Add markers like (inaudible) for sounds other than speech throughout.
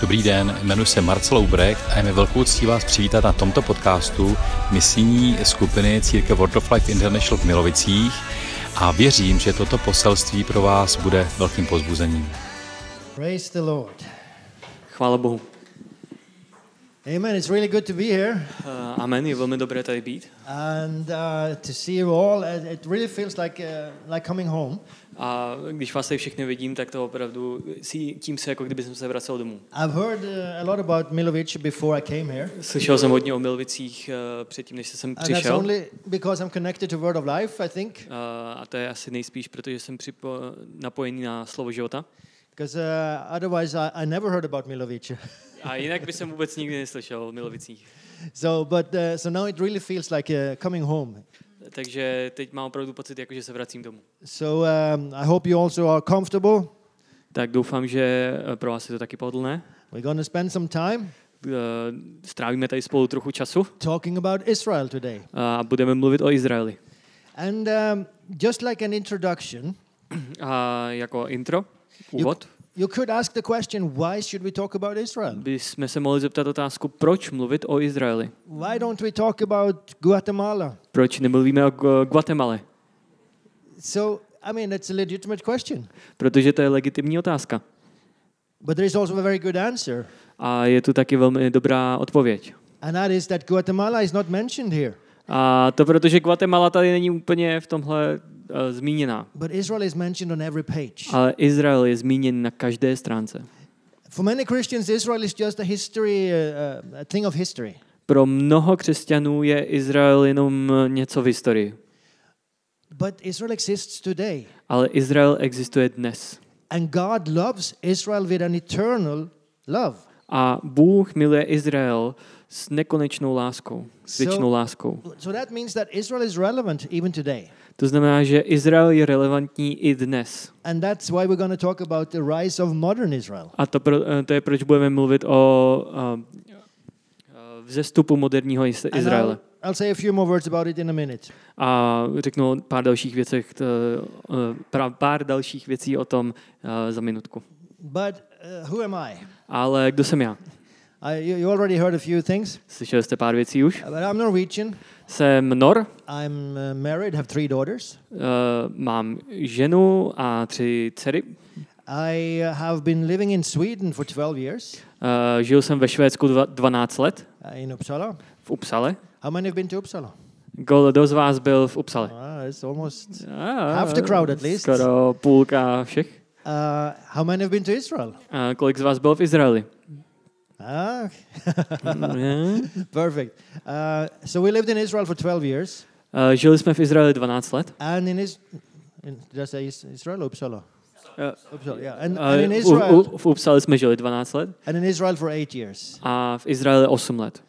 Dobrý den, jmenuji se Marcel Ubrecht a je mi velkou ctí vás přivítat na tomto podcastu misijní skupiny Církev World of Life International v Milovicích a věřím, že toto poselství pro vás bude velkým pozbuzením. Praise the Lord. Chvála Bohu. Amen. It's really good to be here Uh, amen, je velmi dobré tady být. and uh, to see you all. It really feels like uh, like coming home. A když vás tady všechny vidím, tak to opravdu si- tím se, jako kdyby jsem se vracel domů. I've heard uh, a lot about Milovic before I came here. Slyšel jsem hodně o Milvicích uh, předtím, než jsem And that's přišel. only because I'm connected to Word of Life, I think. Uh, a to je asi nejspíš, protože jsem připo, napojený na slovo života. Because uh, otherwise, I, I never heard about Milovic. (laughs) A jinak by jsem vůbec nikdy neslyšel o Milovicích. so, but uh, so now it really feels like uh, coming home. Takže teď mám opravdu pocit, jako že se vracím domů. So um, I hope you also are comfortable. Tak doufám, že eh, pro vás je to taky pohodlné. We're going to spend some time Uh, strávíme tady spolu trochu času talking about Israel today. a budeme mluvit o Izraeli. And um, just like an introduction, A jako intro, úvod, you could ask the question, why should we talk about Israel? bychom se mohli zeptat otázku, proč mluvit o Izraeli? Why don't we talk about Guatemala? Proč nemluvíme o Gu- Guatemala? So, I mean, it's a legitimate question. Protože to je legitimní otázka. But there is also a very good answer, A je tu taky velmi dobrá odpověď. and that is that Guatemala is not mentioned here. A to proto, že Guatemala tady není úplně v tomhle uh, zmíněná. But Israel is mentioned on every page. Ale Izrael je zmíněn na každé stránce. For many Christians, Israel is just a history, uh, a thing of history. Pro mnoho křesťanů je Izrael jenom něco v historii. But Israel exists today. Ale Izrael existuje dnes. And God loves Israel with an eternal love. A Bůh miluje Izrael s nekonečnou láskou, s věčnou So- láskou. So that means that Israel is relevant even today. To znamená, že Izrael je relevantní i dnes. And that's why we're going to talk about the rise of modern Israel. A to, pro, eh, to je, proč budeme mluvit o uh, vzestupu moderního Izraele. I'll, I'll say a few more words about it in a minute. A řeknu pár dalších věcech, pra- pár dalších věcí o tom uh, za minutku. But uh, who am I? Ale kdo jsem já? I you, you already heard a few things. Slyšeli jste pár věcí už? But I'm Norwegian. Jsem Nor, I'm uh, married, have three daughters. uh, mám ženu a tři dcery. I uh, have been living in Sweden for 12 years Uh, žil jsem ve Švédsku dva, 12 let, uh, in Uppsala. v Upsale. How many have been to Uppsala? Kdo z vás byl v Upsale? Ah, it's almost. Ah, Half the crowd at least. Skoro půlka všech. Uh, how many have been to Israel? A kolik z vás bylo v Izraeli? Ah, (laughs) perfect. Uh, so we lived in Israel for 12 years. Uh, žili jsme v Izraeli 12 let. And in, Is- in did I say Is- Israel or Uppsala? Uh, Uppsala, yeah. And, uh, and in Israel, v, v Upsale jsme žili 12 let and in Israel for eight years. a v Izraeli 8 let.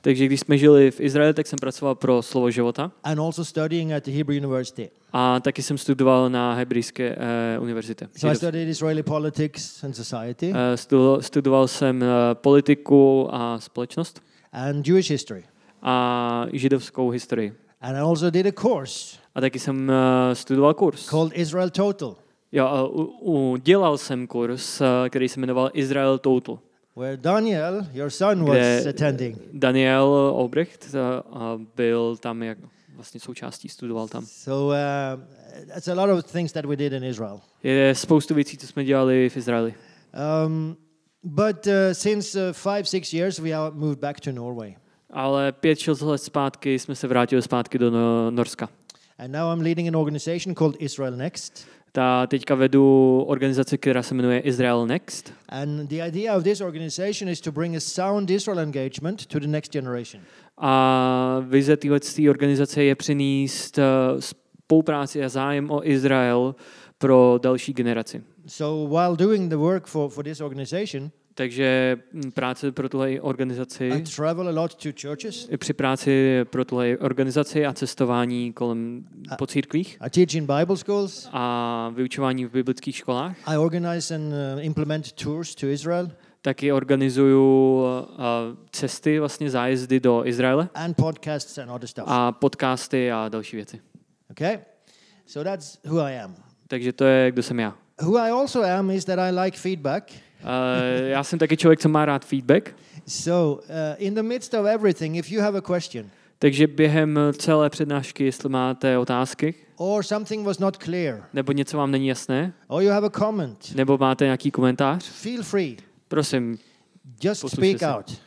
Takže když jsme žili v Izraeli, tak jsem pracoval pro Slovo života and also studying at the Hebrew University. a taky jsem studoval na Hebrejské uh, univerzitě. So I studied Israeli politics and society Uh, studoval, studoval jsem uh, politiku a společnost and Jewish history. a židovskou historii. And I also did a course A taky jsem uh, studoval kurz. called Israel Total, Jo, a u, u, dělal jsem kurz, uh, který se jmenoval Israel Total, where Daniel, your son, was attending. Daniel Obrecht uh, a byl tam jak vlastně součástí, studoval tam. So uh, that's a lot of things that we did in Israel. Je spoustu věcí, co jsme dělali v Izraeli. Um, but uh, since uh, five, six years, we have moved back to Norway. Ale pět, šest let zpátky jsme se vrátili zpátky do no, Norska. And now I'm leading an organization called Israel Next. Ta teďka vedu organizaci, která se jmenuje Israel Next. And the idea of this organization is to bring a sound Israel engagement to the next generation. A vize téhle organizace je přinést uh, spolupráci a zájem o Izrael pro další generaci. So while doing the work for, for this organization, Takže mm, práce pro tuhle organizaci, I travel a lot to churches. při práci pro tuhle organizaci a cestování kolem A- po církvích I teach in Bible schools. a vyučování v biblických školách, I organize and uh, implement tours to Israel taky organizuju uh, cesty, vlastně zájezdy do Izraele and podcasts and other stuff. a podcasty a další věci. Okay? So that's who I am. Takže to je, kdo jsem já. Who I also am is that I like feedback. Uh, já jsem taky člověk, co má rád feedback, So, uh, in the midst of everything, if you have a question takže během celé přednášky, jestli máte otázky, or something was not clear nebo něco vám není jasné, or you have a comment, nebo máte nějaký komentář, feel free. prosím, Just speak se. out.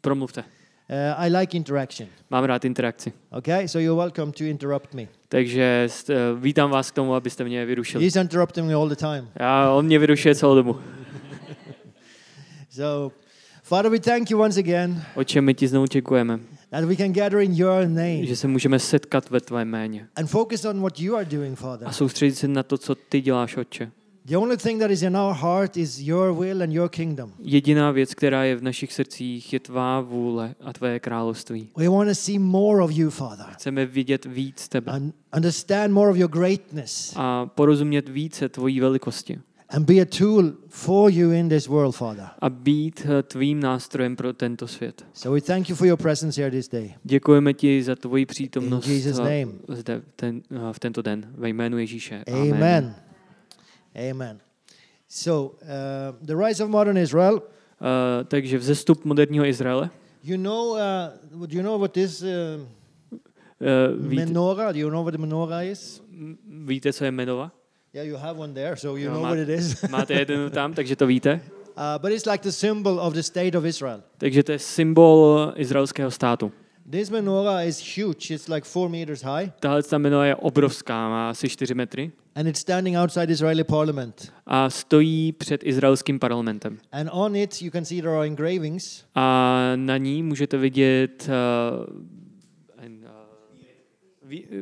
promluvte. Uh, I like interaction. Mám rád interakci. Okay, so you're welcome to interrupt me. Takže eh, vítám vás k tomu, abyste mě vyrušili. He's interrupting me all the time. Já, on mě vyrušuje celou dobu. So, Father, we thank you once again O čem my ti znovu děkujeme? that we can gather in your name Že se můžeme setkat ve tvém jméně. and focus on what you are doing, Father. A soustředit se na to, co ty děláš, Otče. The only thing that is in our heart is your will and your kingdom. Jediná věc, která je v našich srdcích, je tvá vůle a tvé království. We want to see more of you, Father, Chceme vidět víc tebe and understand more of your greatness a porozumět více tvojí velikosti and be a tool for you in this world, Father. a být eh, tvým nástrojem pro tento svět. So we thank you for your presence here this day. Děkujeme ti za tvoji přítomnost In Jesus' eh, name. zde ten, eh, v tento den ve jménu Ježíše. Amen. Amen. So, uh, the rise of modern Israel. Uh, takže vzestup moderního Izraele. You know, uh, do you know what this uh, Uh, víte, menorah? Do you know what the menorah is? víte, co je Menova? Yeah, you have one there, so you Jo, know má- what it is. (laughs) Máte jeden tam, takže to víte. (laughs) uh, but it's like the symbol of the state of Israel. Takže to je symbol izraelského státu. This menorah is huge. It's like four meters high, Tahle ta Menova je obrovská, má asi 4 metry and it's standing outside Israeli parliament. a stojí před izraelským parlamentem. And on it, you can see there are engravings. A na ní můžete vidět uh,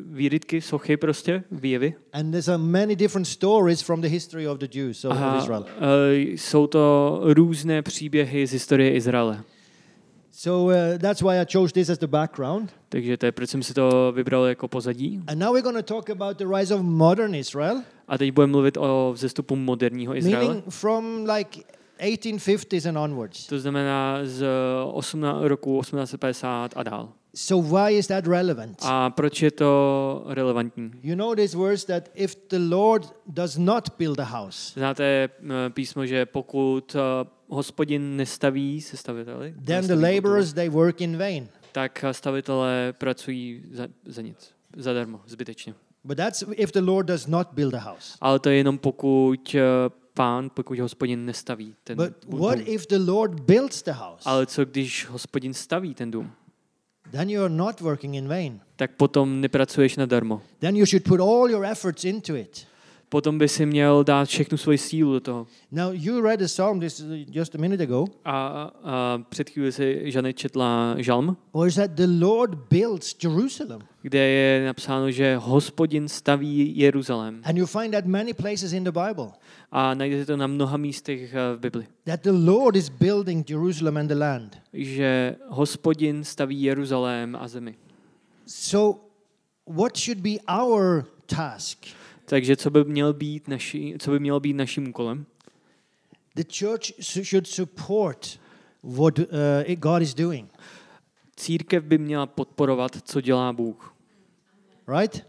výrytky, sochy prostě, výjevy. And there's uh, many different stories from the history of the Jews so of A Israel. uh, jsou to různé příběhy z historie Izraele. So uh, that's why I chose this as the background. Takže to je, proč jsem si to vybral jako pozadí. And now we're going to talk about the rise of modern Israel, A teď budeme mluvit o vzestupu moderního Izraele. meaning from like 1850s and onwards. To znamená z 18, roku 1850 a dál. So why is that relevant? A proč je to relevantní? You know this verse that if the Lord does not build a house, Znáte eh, písmo, že pokud eh, hospodin nestaví se staviteli, then the laborers they work in vain. tak stavitelé pracují za, za nic, zadarmo, zbytečně. But that's if the Lord does not build a house. Ale to je jenom pokud eh, pán, pokud hospodin nestaví ten But dům. what if the Lord builds the house? Ale co když hospodin staví ten dům? Then you are not working in vain. Tak potom nepracuješ nadarmo. Then you should put all your efforts into it. Potom by si měl dát všechnu svoji sílu do toho. Now you read a psalm this is just a minute ago, A, a před chvíli si Žanet četla žalm, or is that the Lord builds Jerusalem? kde je napsáno, že hospodin staví Jeruzalém. And you find that many places in the Bible. A najdete to na mnoha místech eh, v Bibli. That the Lord is building Jerusalem and the land. Že hospodin staví Jeruzalém a zemi. So what should be our task? Takže co by, měl být naši, co by mělo být naším úkolem? The church should support what uh, God is doing, Církev by měla podporovat, co dělá Bůh. right?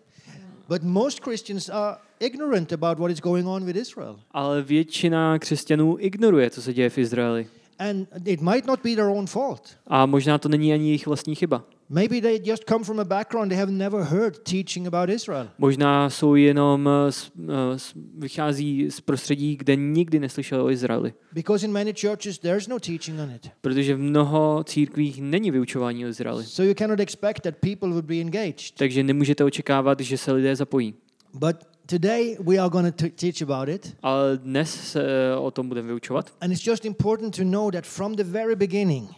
But most Christians are ignorant about what is going on with Israel. Ale většina křesťanů ignoruje, co se děje v Izraeli. And it might not be their own fault. A možná to není ani jejich vlastní chyba. Maybe they just come from a background they have never heard teaching about Israel. Možná jsou jenom, eh, z, eh, z, vychází z prostředí, kde nikdy neslyšeli o Izraeli. Because in many churches there's no teaching on it. Protože v mnoho církvích není vyučování o Izraeli. So you cannot expect that people would be engaged. Takže nemůžete očekávat, že se lidé zapojí. But today we are going to teach about it. Ale dnes se o tom budeme vyučovat. And it's just important to know that from the very beginning,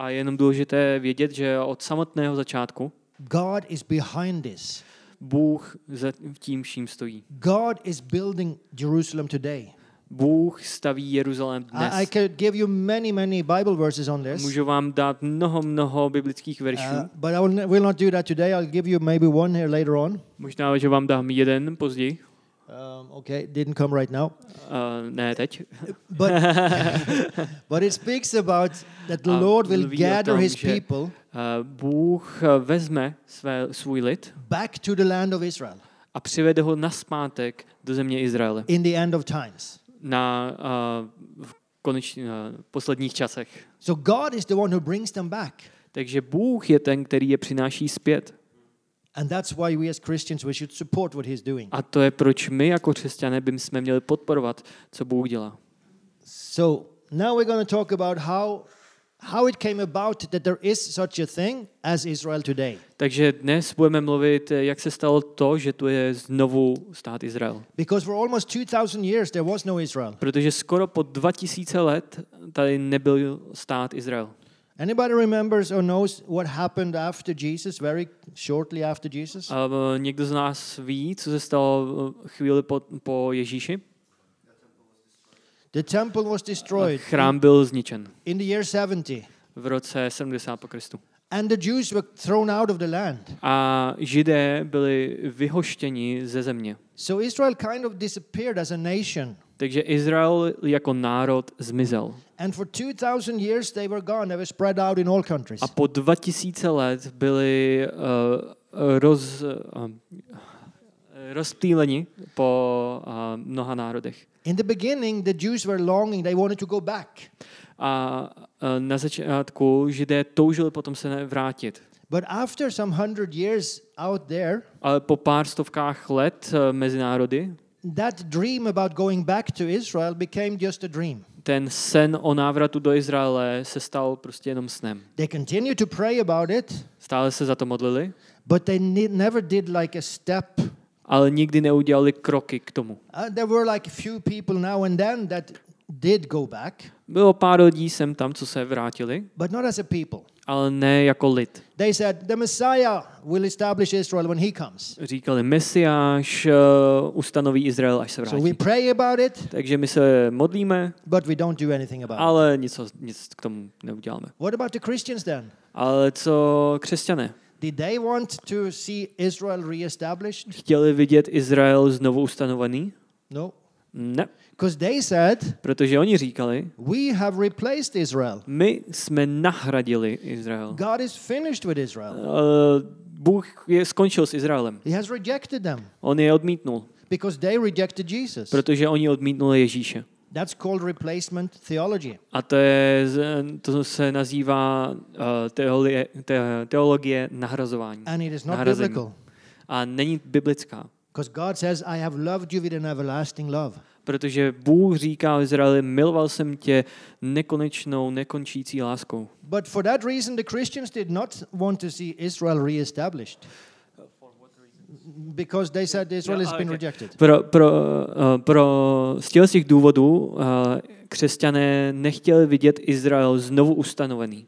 A je jenom důležité vědět, že od samotného začátku God is behind this. Bůh za tím vším stojí. God is building Jerusalem today. Bůh staví Jeruzalém I, I dnes. could give you many, many Bible verses on this. Můžu vám dát mnoho, mnoho biblických veršů. Uh, but I will not do that today. I'll give you maybe one here later on. Možná, že vám dám jeden později. Um, okay, didn't come right now. Uh, ne teď. But, (laughs) (laughs) but it speaks about that the Lord will gather tom, his people Uh, Bůh eh, vezme své, svůj lid back to the land of Israel. a přivede ho naspátek do země Izraele in the end of times. na uh, v koneč, uh, posledních časech. So God is the one who brings them back. Takže Bůh je ten, který je přináší zpět. A to je, proč my jako křesťané bychom měli podporovat, co Bůh dělá. So now we're going to talk about how how it came about that there is such a thing as Israel today. Takže dnes budeme mluvit, eh, jak se stalo to, že tu je znovu stát Izrael. Because for almost 2000 years there was no Israel. Protože skoro po 2000 let tady nebyl stát Izrael. Anybody remembers or knows what happened after Jesus, very shortly after Jesus? A eh, někdo z nás ví, co se stalo eh, chvíli po, po Ježíši? The temple was destroyed Chrám byl zničen in the year 70. v roce 70 po Kristu. And the Jews were thrown out of the land. A židé byli vyhoštěni ze země. So Israel kind of disappeared as a nation. Takže Izrael jako národ zmizel. And for 2000 years they were gone. They were spread out in all countries. A po 2000 let byli uh, roz, uh, rozptýleni po uh, mnoha národech. In the beginning, the Jews were longing, they wanted to go back. A uh, na začátku židé toužili potom se vrátit. But after some hundred years out there, Ale po pár stovkách let uh, mezi národy that dream about going back to Israel became just a dream. ten sen o návratu do Izraele se stal prostě jenom snem. They continued to pray about it, Stále se za to modlili, but they ne- never did like a step. ale nikdy neudělali kroky k tomu. Uh, there were like a few people now and then that did go back, Bylo pár lidí sem tam, co se vrátili, but not as a people. Ale ne jako lid. They said, The Messiah will establish Israel when he comes. Říkali, Mesiáš uh, ustanoví Izrael, až se So we vrátí. pray about it, Takže my se modlíme, but we don't do anything about it. ale nic, nic k tomu neuděláme. What about the Christians then? Ale co křesťané? Did they want to see Israel reestablished? Chtěli vidět Izrael znovu ustanovený? No. Ne, Because they said, protože oni říkali, We have replaced Israel. my jsme nahradili Izrael. God is finished with Israel. Uh, Bůh je skončil s Izraelem. He has rejected them On je odmítnul, because they rejected Jesus. protože oni odmítnuli Ježíše. That's called replacement theology. A to, je, to se nazývá uh, teolie, te, teologie nahrazování. And it is not Nahrazení. biblical. A není biblická. Because God says, I have loved you with an everlasting love. Protože Bůh říká Izraeli, miloval jsem tě nekonečnou, nekončící láskou. But for that reason, the Christians did not want to see Israel reestablished. Because they said Israel has been rejected. Pro, pro, uh, pro z těch důvodů uh, křesťané nechtěli vidět Izrael znovu ustanovený.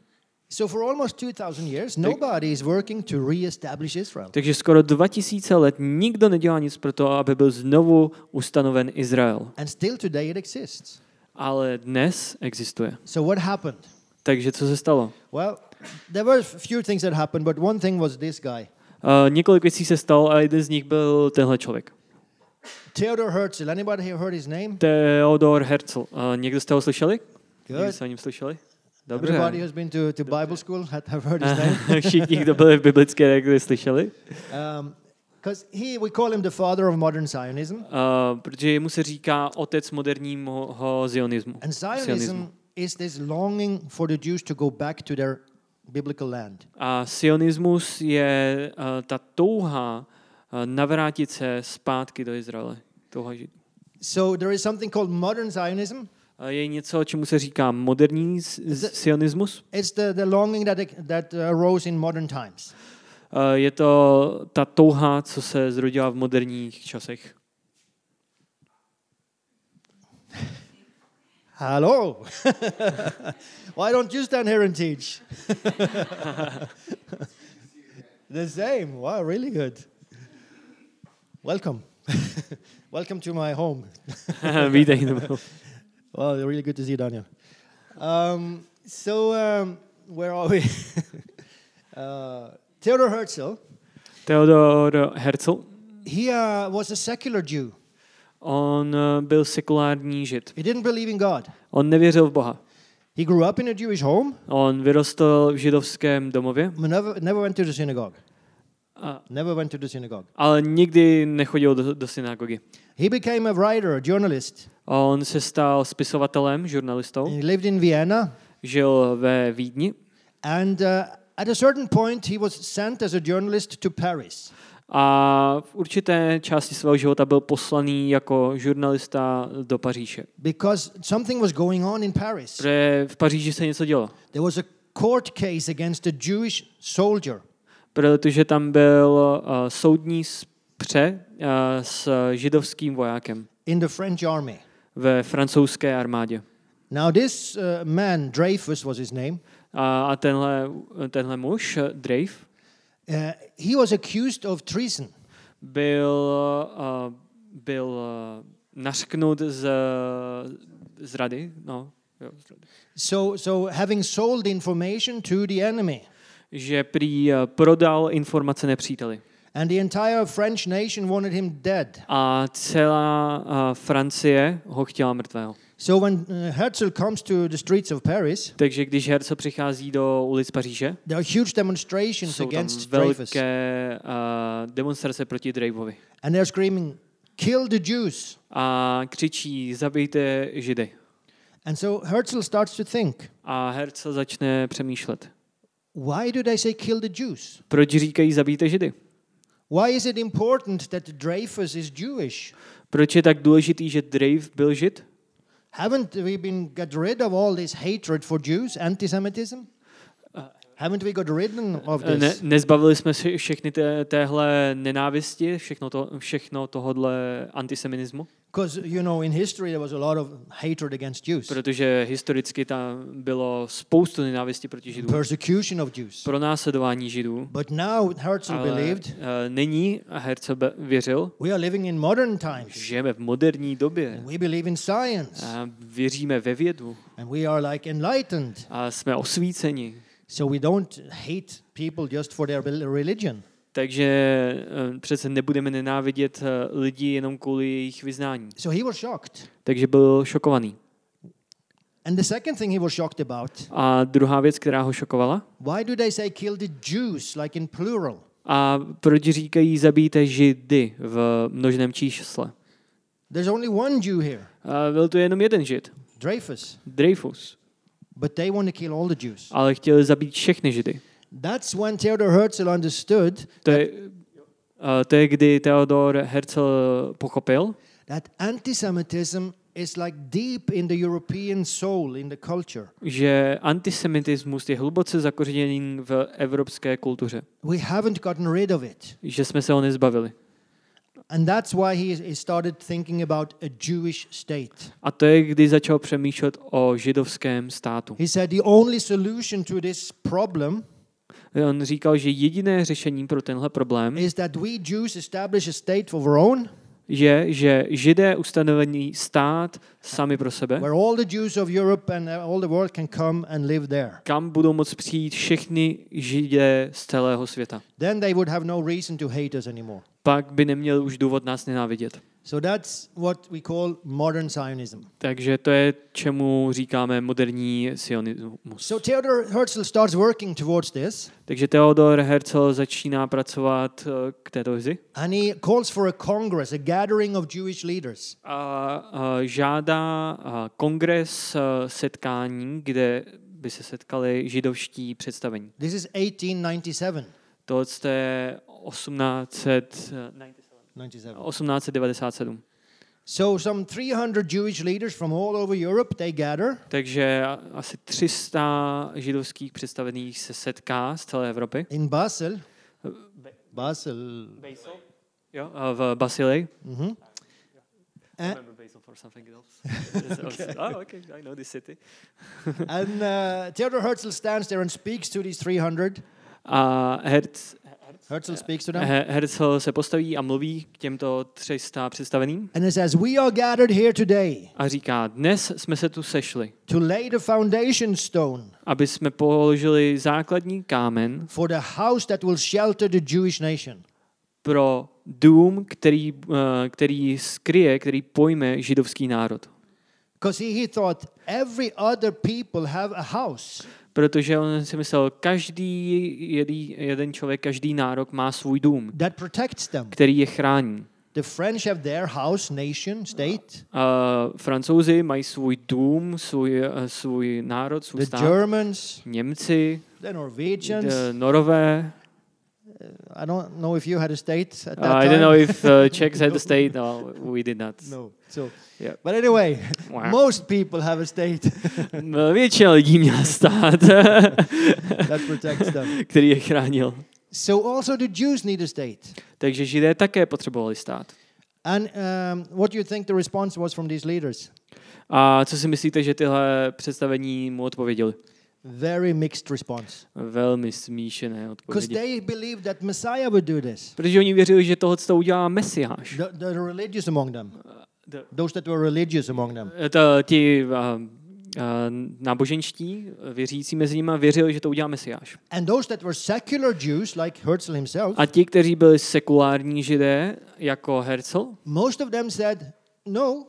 So for almost 2000 years, nobody is working to reestablish Israel. Takže skoro 2000 let nikdo nedělá nic pro to, aby byl znovu ustanoven Izrael. And still today it exists. Ale dnes existuje. So what happened? Takže co se stalo? Well, there were a few things that happened, but one thing was this guy. Uh, několik věcí se stalo a jeden z nich byl tenhle člověk. Theodor Herzl. Anybody here heard his name? Theodor Herzl. Uh, někdo jste ho slišeli? Někdo Good. jste o něm slyšeli? Everybody Dobře. who's been to, to Bible school had, have heard his name. (laughs) Všichni, kdo byli v biblické rekli, slyšeli. Because he, we call him the father of modern Zionism. Uh, protože mu se říká otec moderního zionismu. And Zionism is this longing for the Jews to go back to their biblical land. A sionismus je uh, ta touha uh, navrátit se zpátky do Izraele. Touha žít. So there is something called modern Zionism. Je něco, čemu se říká moderní sionismus. It's the, the longing that, that arose in modern times. Je to ta touha, co se zrodila v moderních časech. Hello. (laughs) Why don't you stand here and teach? (laughs) the same. Wow, really good. Welcome. (laughs) Welcome to my home. Vítej. Well, really good to see you, Daniel. Um, so, um, where are we? (laughs) uh, Theodor Herzl, Theodor Herzl. he uh, was a secular Jew. On uh, byl sekulární žid. He didn't believe in God. On nevěřil v Boha. He grew up in a Jewish home, On vyrostl v židovském domově never, never went to the synagogue. A, Never went to the synagogue. ale nikdy nechodil do, do synagogy. He became a writer, a journalist. On se stal spisovatelem, žurnalistou, He lived in Vienna. žil ve Vídni And uh, at a certain point, he was sent as a journalist to Paris. a v určité části svého života byl poslaný jako žurnalista do Paříže. because something was going on in Paris. Protože v Paříži se něco dělo. There was a court case against a Jewish soldier. Protože tam byl uh, soudní spře uh, s židovským vojákem in the French army. ve francouzské armádě. Now, this uh, man, Dreyfus was his name, A, a tenhle, tenhle muž, Dreyf, uh, he was accused of treason. byl, uh, byl uh, nařknut z, z rady. No, jo, z rady. So, so having sold information to the enemy. Že prý eh, prodal informace nepříteli. And the entire French nation wanted him dead. A celá uh, Francie ho chtěla mrtvého. So when uh, Herzl comes to the streets of Paris, Takže když Herzl přichází do ulic Paříže, there are huge demonstrations jsou against Dreyfus. velké uh, demonstrace proti Dreyfovi. And they're screaming, kill the Jews. A křičí, zabijte Židy. And so Herzl starts to think, A Herzl začne přemýšlet. Why do they say kill the Jews? Proč říkají zabijte Židy? Why is it important that Dreyfus is Jewish? Proč je tak důležitý, že Dreyf byl Žid? Haven't we been got rid of all this hatred for Jews, anti-Semitism? Haven't we got rid of Ne, this? nezbavili jsme si všechny té, téhle nenávisti, všechno, to, všechno tohodle antisemitismu? Because you know, in history there was a lot of hatred against Jews, Protože historicky tam bylo spoustu nenávisti proti Židům. persecution of Jews. Pro následování Židů. But now Herzl Ale believed uh, nyní Herzl věřil, we are living in modern times. žijeme v moderní době We believe in science, a věříme ve vědu and we are like enlightened. a jsme osvíceni. So we don't hate people just for their religion. Takže eh, přece nebudeme nenávidět eh, lidi jenom kvůli jejich vyznání. So he was shocked. Takže byl šokovaný. And the second thing he was shocked about, A druhá věc, která ho šokovala, why do they say kill the Jews like in plural? a proč říkají zabijte židy v množném čísle. There's only one Jew here, A byl to jenom jeden žid, Dreyfus, Dreyfus, but they want to kill all the Jews. ale chtěli zabít všechny židy. That's when Theodor Herzl understood To je, a to je kdy Theodor Herzl pochopil, that anti-Semitism is like deep in the European soul, in the culture. že antisemitismus je hluboce zakořeněný v evropské kultuře. We haven't gotten rid of it. Že jsme se ho nezbavili. And that's why he, started thinking about a Jewish state. A to je, kdy začal přemýšlet o židovském státu. He said the only solution to this problem On říkal, že jediné řešení pro tenhle problém is that we Jews establish a state of our own je, že židé ustanovení stát sami pro sebe, there. kam budou moct přijít všechny židé z celého světa. Then they would have no reason to hate us anymore. Pak by neměl už důvod nás nenávidět. So that's what we call modern Zionism. Takže to je, čemu říkáme moderní sionismus. So Theodor Herzl starts working towards this Takže Theodor Herzl začíná pracovat eh, k této vizi and he calls for a congress, a gathering of Jewish leaders. a, a žádá a, kongres a, setkání, kde by se setkali židovští představení. This is 1897. To je 1800, 97. 1897. So some 300 Jewish leaders from all over Europe, they gather Takže asi 300 židovských představených se setká z celé Evropy. in Basel. Basel. Jo, a v Basilei. Mhm. Eh? Basel for something else. (laughs) oh, okay, I know this city. and uh, Theodor Herzl stands there and speaks to these 300. A Herz, Herzl speaks to them. He- Herzl se postaví a mluví k těmto 300 představeným And he says, We are gathered here today a říká, dnes jsme se tu sešli, to lay the foundation stone aby jsme položili základní kámen for the house that will shelter the Jewish nation. pro dům, který, eh, který skryje, který pojme židovský národ. Because he thought every other people have a house. Protože on si myslel, každý jedý, jeden člověk, každý nárok má svůj dům, that protects them. který je chrání. The French have their house, nation, state. Uh, Francouzi mají svůj dům, svůj, uh, svůj národ, svůj The stát. Germans, Němci, the Norwegians. the Norové. I don't know if you had a state at Uh, that I time. don't know if uh, Czechs had a (laughs) state. No, we did not. No. So, Yeah. but anyway, Wow. most people have a state (laughs) No, Většina lidí měla stát, (laughs) that protects them. který je chránil. So also the Jews need a state. Takže Židé také potřebovali stát. And um, what do you think the response was from these leaders? A co si myslíte, že tyhle představení mu odpověděli? Very mixed response. Velmi smíšené Because odpovědi. they believed that Messiah would do this. Protože oni věřili, že tohle to udělá Mesiáš. The, the religious among them, The- those that were religious among them. To, ti uh, uh, náboženští, věřící mezi nimi, věřili, že to udělá Mesiáš. And those that were secular Jews, like Herzl himself, A ti, kteří byli sekulární židé, jako Herzl, most of them said, no,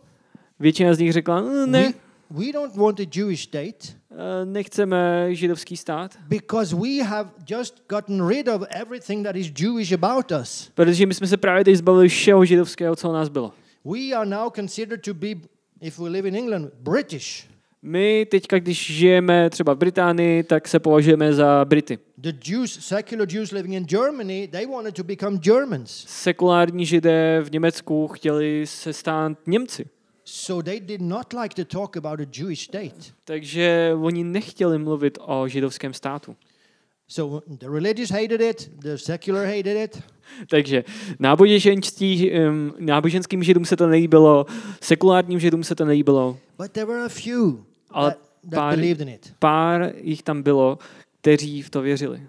většina z nich řekla, "Mm, ne, we, we don't want a Jewish state eh, nechceme židovský stát, because we have just gotten rid of everything that is Jewish about us. protože my jsme se právě teď zbavili všeho židovského, co o nás bylo. We are now considered to be, if we live in England, British. My teďka, když žijeme třeba v Británii, tak se považujeme za Brity. The Jews, secular Jews living in Germany, they wanted to become Germans. Sekulární židé v Německu chtěli se stát Němci. So they did not like to talk about a Jewish state. Takže oni nechtěli mluvit o židovském státu. So the religious hated it, the secular hated it, Takže náboženští, um, náboženským židům se to nelíbilo, sekulárním židům se to nelíbilo. but there were a few Ale that, that pár- believed in it. Pár jich tam bylo, kteří v to věřili.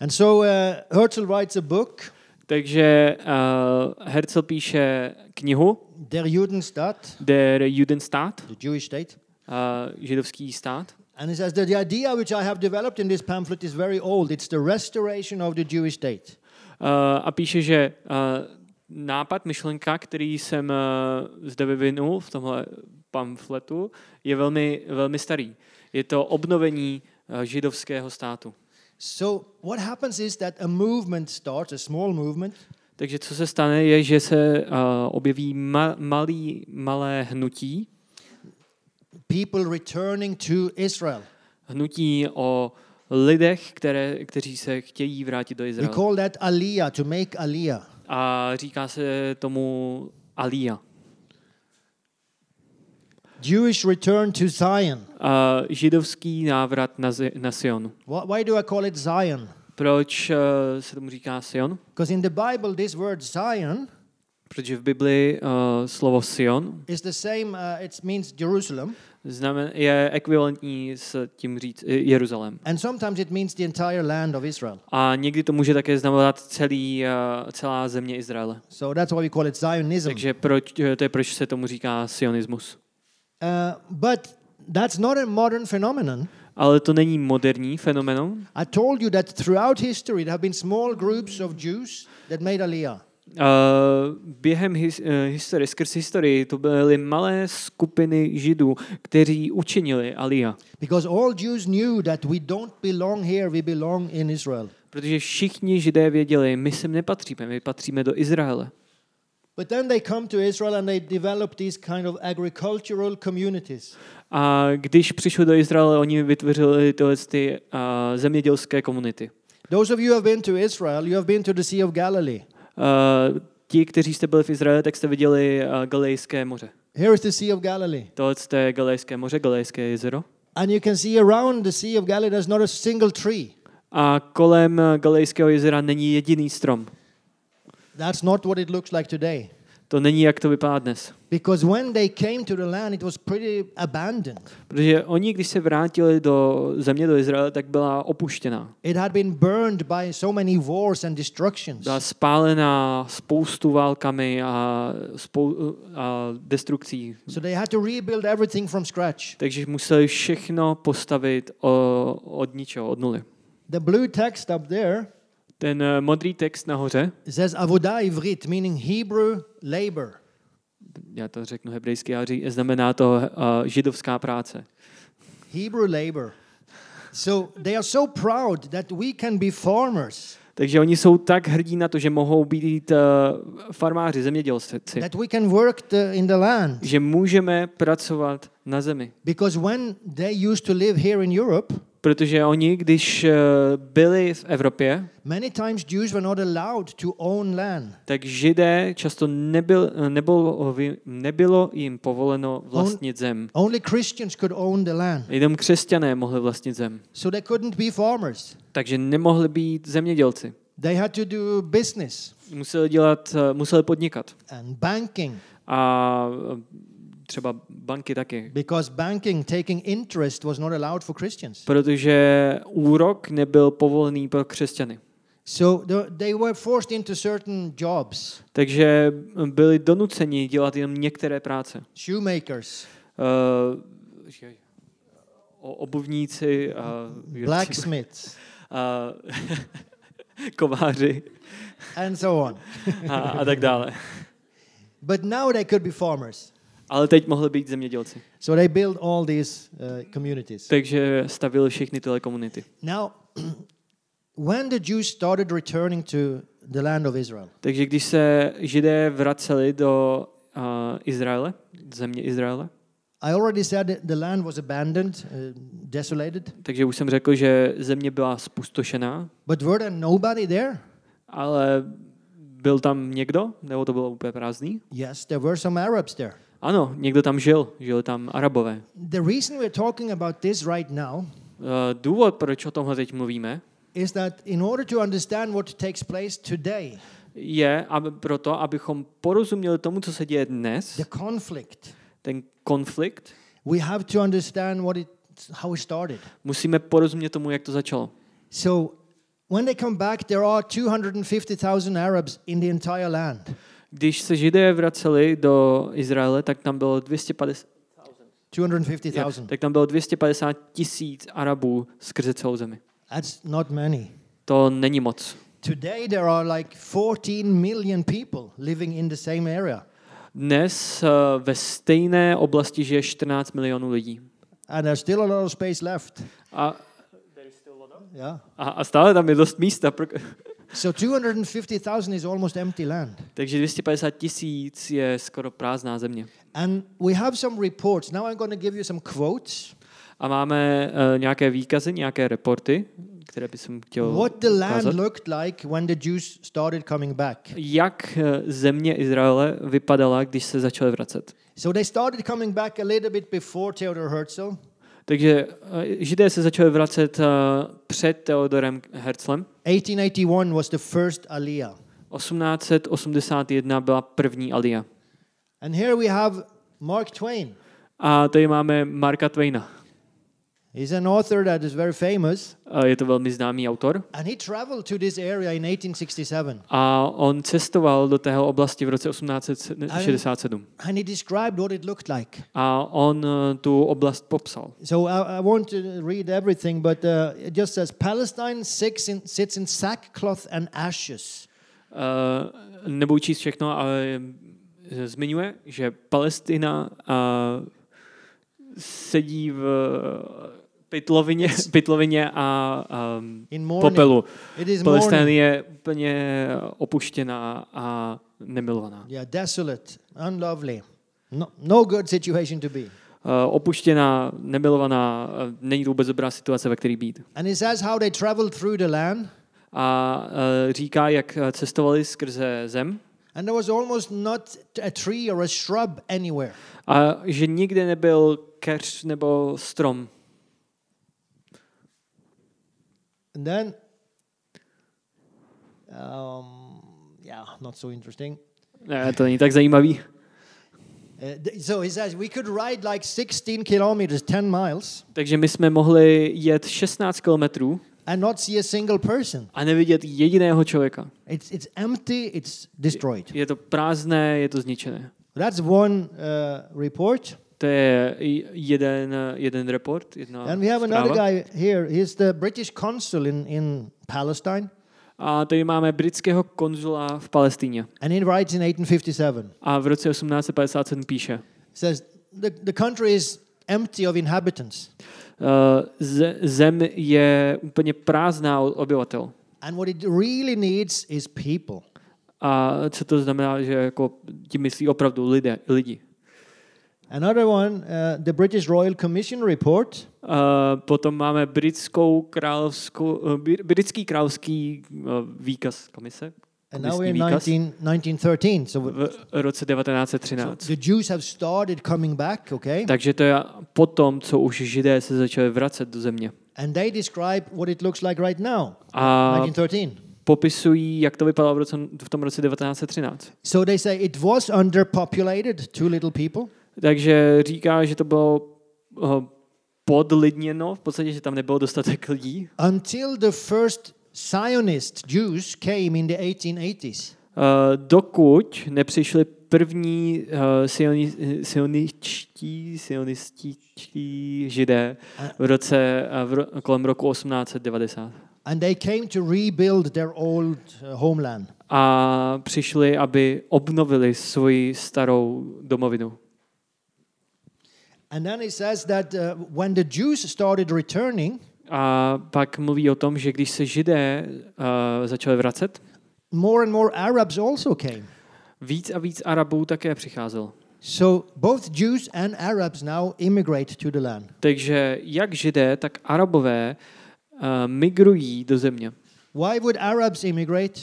And so uh, Herzl writes a book, Takže uh, Herzl píše knihu Der Judenstaat, Der Judenstaat, the Jewish state. uh, židovský stát. And he says that the idea which I have developed in this pamphlet is very old. It's the restoration of the Jewish state. Uh, a píše, že uh, nápad, myšlenka, který jsem uh, zde vyvinul v tomhle pamfletu, je velmi, velmi starý. Je to obnovení uh, židovského státu. So what happens is that a movement starts, a small movement, Takže co se stane, je, že se uh, objeví ma- malý, malé hnutí, people returning to Israel. hnutí o lidech, které, kteří se chtějí vrátit do We Izraele. call that aliyah, to make aliyah. A říká se tomu Aliyah. Jewish return to Zion. A židovský návrat na, na Sion. Wh- Why do I call it Zion? Proč uh, se tomu říká Sion? Because in the Bible, this word Zion Protože v Biblii uh, slovo Sion is the same, uh, it means Jerusalem, znamen, je ekvivalentní s tím říct eh, Jeruzalém. and sometimes it means the entire land of Israel. A někdy to může také znamenat celý, uh, celá země Izraele. So that's why we call it Zionism. Takže proč, eh, to je proč se tomu říká sionismus. Uh, but that's not a modern phenomenon. Ale to není moderní fenomenon. I told you that throughout history there have been small groups of Jews that made Aliyah. Uh, během his, uh, historie, skrz historii, to byly malé skupiny židů, kteří učinili Aliyah. Because all Jews knew that we don't belong here, we belong in Israel. Protože všichni židé věděli, my sem nepatříme, my patříme do Izraele. But then they come to Israel and they develop these kind of agricultural communities. A když přišli do Izraele, oni vytvořili tyhle ty, uh, zemědělské komunity. Those of you who have been to Israel, you have been to the Sea of Galilee. Uh, ti, kteří jste byli v Izraeli, tak jste viděli uh, Galilejské moře. Here is the Sea of Galilee. Tohle je Galilejské moře, Galilejské jezero. And you can see around the Sea of Galilee there's not a single tree. A kolem uh, Galilejského jezera není jediný strom. That's not what it looks like today. To není, jak to vypadá dnes. Because when they came to the land, it was pretty abandoned. Protože oni, když se vrátili do země, do Izraele, tak byla opuštěná. It had been burned by so many wars and destructions. Byla spálená spoustu válkami a, spou- a destrukcí. So they had to rebuild everything from scratch. Takže museli všechno postavit o, od ničeho, od nuly. The blue text up there Ten eh, modrý text nahoře says avodah ivrit, meaning Hebrew labor. já to řeknu hebrejsky, ale ří- znamená to uh, židovská práce. Hebrew labor. So they are so proud that we can be farmers, Takže oni jsou tak hrdí na to, že mohou být uh, farmáři, zemědělci, that we can work the, in the land. že můžeme pracovat na zemi. Because when they used to live here in Europe, Protože oni, když uh, byli v Evropě, many times Jews were not allowed to own land. tak židé často nebyl, nebylo, nebylo jim povoleno vlastnit zem. Only Christians could own the land. Jenom křesťané mohli vlastnit zem. So they couldn't be farmers. Takže nemohli být zemědělci. They had to do business Museli dělat, eh, museli podnikat. and banking A eh, třeba banky taky. because banking, taking interest, was not allowed for Christians. Protože úrok nebyl povolený pro křesťany. So the- they were forced into certain jobs Takže byli donuceni dělat jenom některé práce. shoemakers, Uh, obuvníci, uh, blacksmiths, (laughs) uh, kováři and so on. a, a tak dále. But now they could be farmers. Ale teď mohli být zemědělci. So they built all these uh, communities. Takže stavili všechny tyhle komunity. Now, (clears throat) when the Jews started returning to the land of Israel, Takže když se židé vraceli do uh, Izraele, země Izraele, I already said that the land was abandoned, uh, desolated. takže už jsem řekl, že země byla spustošená, But were there nobody there? ale byl tam někdo, nebo to bylo úplně prázdný? Yes, there were some Arabs there. Ano, někdo tam žil, žili tam Arabové. The reason we're talking about this right now Uh, důvod, proč o tomhle teď mluvíme, is that in order to understand what takes place today, je aby proto, abychom porozuměli tomu, co se děje dnes, the conflict, ten konflikt, we have to understand what it, how it started. musíme porozumět tomu, jak to začalo. So when they come back, there are 250,000 Arabs in the entire land. Když se židé vraceli do Izraele, tak tam bylo 250, 250,000. tak tam bylo 250 tisíc Arabů skrze celou zemi. That's not many. To není moc. Today there are like 14 million people living in the same area. Dnes uh, ve stejné oblasti žije 14 milionů lidí. And there's still a lot of space left. A, Yeah. a, a stále tam je dost místa. Pro, So 250,000 is almost empty land. takže 250 tisíc je skoro prázdná země. And we have some reports. Now I'm going to give you some quotes. A máme uh, nějaké výkazy, nějaké reporty, které bych chtěl What the land ukázat. looked like when the Jews started coming back. Jak eh, země Izraele vypadala, když se začaly vracet. So they started coming back a little bit before Theodor Herzl. Takže eh, židé se začali vracet eh, před Teodorem Herzlem. 1881 was the first Aliyah. 1881 byla první alia. And here we have Mark Twain. A tady máme Marka Twaina. He's an author that is very famous. A Je to velmi známý autor. And he traveled to this area in 1867. A on cestoval do tého oblasti v roce 1867. And he described what it looked like. A on eh, tu oblast popsal. So I, I won't uh, read everything, but uh, it just says Palestine sits in, sits in sackcloth and ashes. Uh, nebudu číst všechno, ale eh, zmiňuje, že Palestina uh, sedí v eh, pytlovině, (laughs) pytlovině a um, In mourning. popelu. Palestina je úplně opuštěná a nemilovaná. Yeah, desolate, unlovely. No, no good situation to be. Uh, opuštěná, nemilovaná, uh, není to vůbec dobrá situace, ve které být. And it says how they traveled through the land, A uh, říká, jak eh, cestovali skrze zem and there was almost not a tree or a shrub anywhere. a že nikde nebyl keř nebo strom. And then, um, yeah, not so interesting. Ne, to není tak zajímavý. Uh, so he says we could ride like 16 kilometers, 10 miles, Takže my jsme mohli jet 16 kilometrů and not see a single person. a nevidět jediného člověka. It's, it's empty, it's destroyed. Je to prázdné, je to zničené. That's one uh, report. To je jeden, jeden report, jedna And we have another zpráva. guy here. He's the British consul in, in Palestine. A tady máme britského konzula v Palestíně. And he writes in 1857 A v roce 1857 píše, says the, the country is empty of inhabitants. uh, ze- zem je úplně prázdná od obyvatel. And what it really needs is people. A co to znamená, že jako tím myslí opravdu lidé, lidi. Another one, uh, the British Royal Commission report Uh, potom máme britskou královskou, uh, br- britský královský uh, výkaz komise, And now we're in výkaz 19, 1913. So, v roce 1913. the Jews have started coming back, okay? Takže to je potom, co už židé se začali vracet do země. And they describe what it looks like right now, A 1913. popisují, jak to vypadalo v, roce, v tom roce 1913. So they say it was underpopulated, too little people. Takže říká, že to bylo uh, podlidněno, v podstatě, že tam nebylo dostatek lidí, Until the first Zionist Jews came in the 1880s. uh, dokud nepřišli první uh, sioni, sioničtí, sionističtí židé v roce, uh, v ro, kolem roku 1890. And they came to rebuild their old uh, homeland. A přišli, aby obnovili svoji starou domovinu. And then it says that uh, when the Jews started returning, A pak mluví o tom, že když se židé uh, začali vracet, more and more Arabs also came. víc a víc Arabů také přicházelo. So both Jews and Arabs now immigrate to the land. Takže jak židé, tak Arabové uh, migrují do země. Why would Arabs immigrate?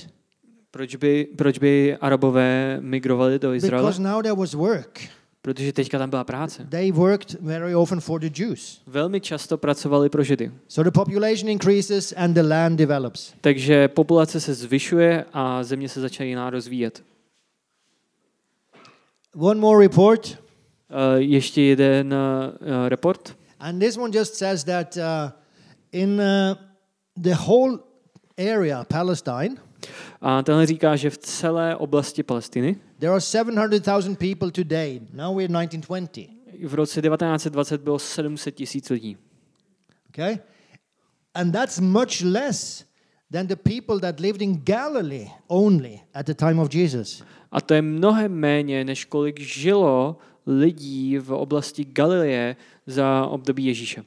Proč by, proč by Arabové migrovali do Izraele? Because now there was work. Protože teďka tam byla práce. They worked very often for the Jews. Velmi často pracovali pro Židy. So the population increases and the land develops. Takže populace se zvyšuje a země se začíná rozvíjet. One more report, Uh, ještě jeden uh, report. and this one just says that uh, in uh, the whole area, Palestine, A tenhle říká, že v celé oblasti Palestiny there are 700,000 people today. Now we're 1920. v roce 1920 bylo 700 tisíc lidí. Okay? And that's much less than the people that lived in Galilee only at the time of Jesus. A to je mnohem méně, než kolik žilo lidí v oblasti Galileje za období Ježíše.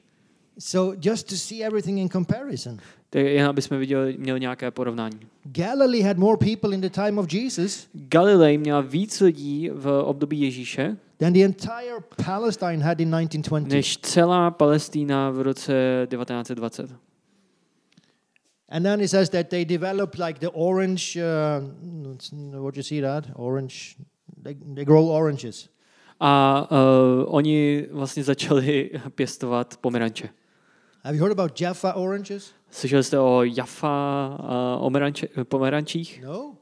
So just to see everything in comparison. Je jen, aby jsme viděli, měli nějaké porovnání. Galilee had more people in the time of Jesus Galilej měla víc lidí v období Ježíše, than the entire Palestine had in 1920. než celá Palestína v roce 1920. And then it says that they developed like the orange, uh, what you see that? Orange, they, they grow oranges. A uh, oni vlastně začali (laughs) pěstovat pomeranče. Have you heard about Jaffa oranges? Slyšeli jste o Jaffa uh, omeranče, pomerančích? No?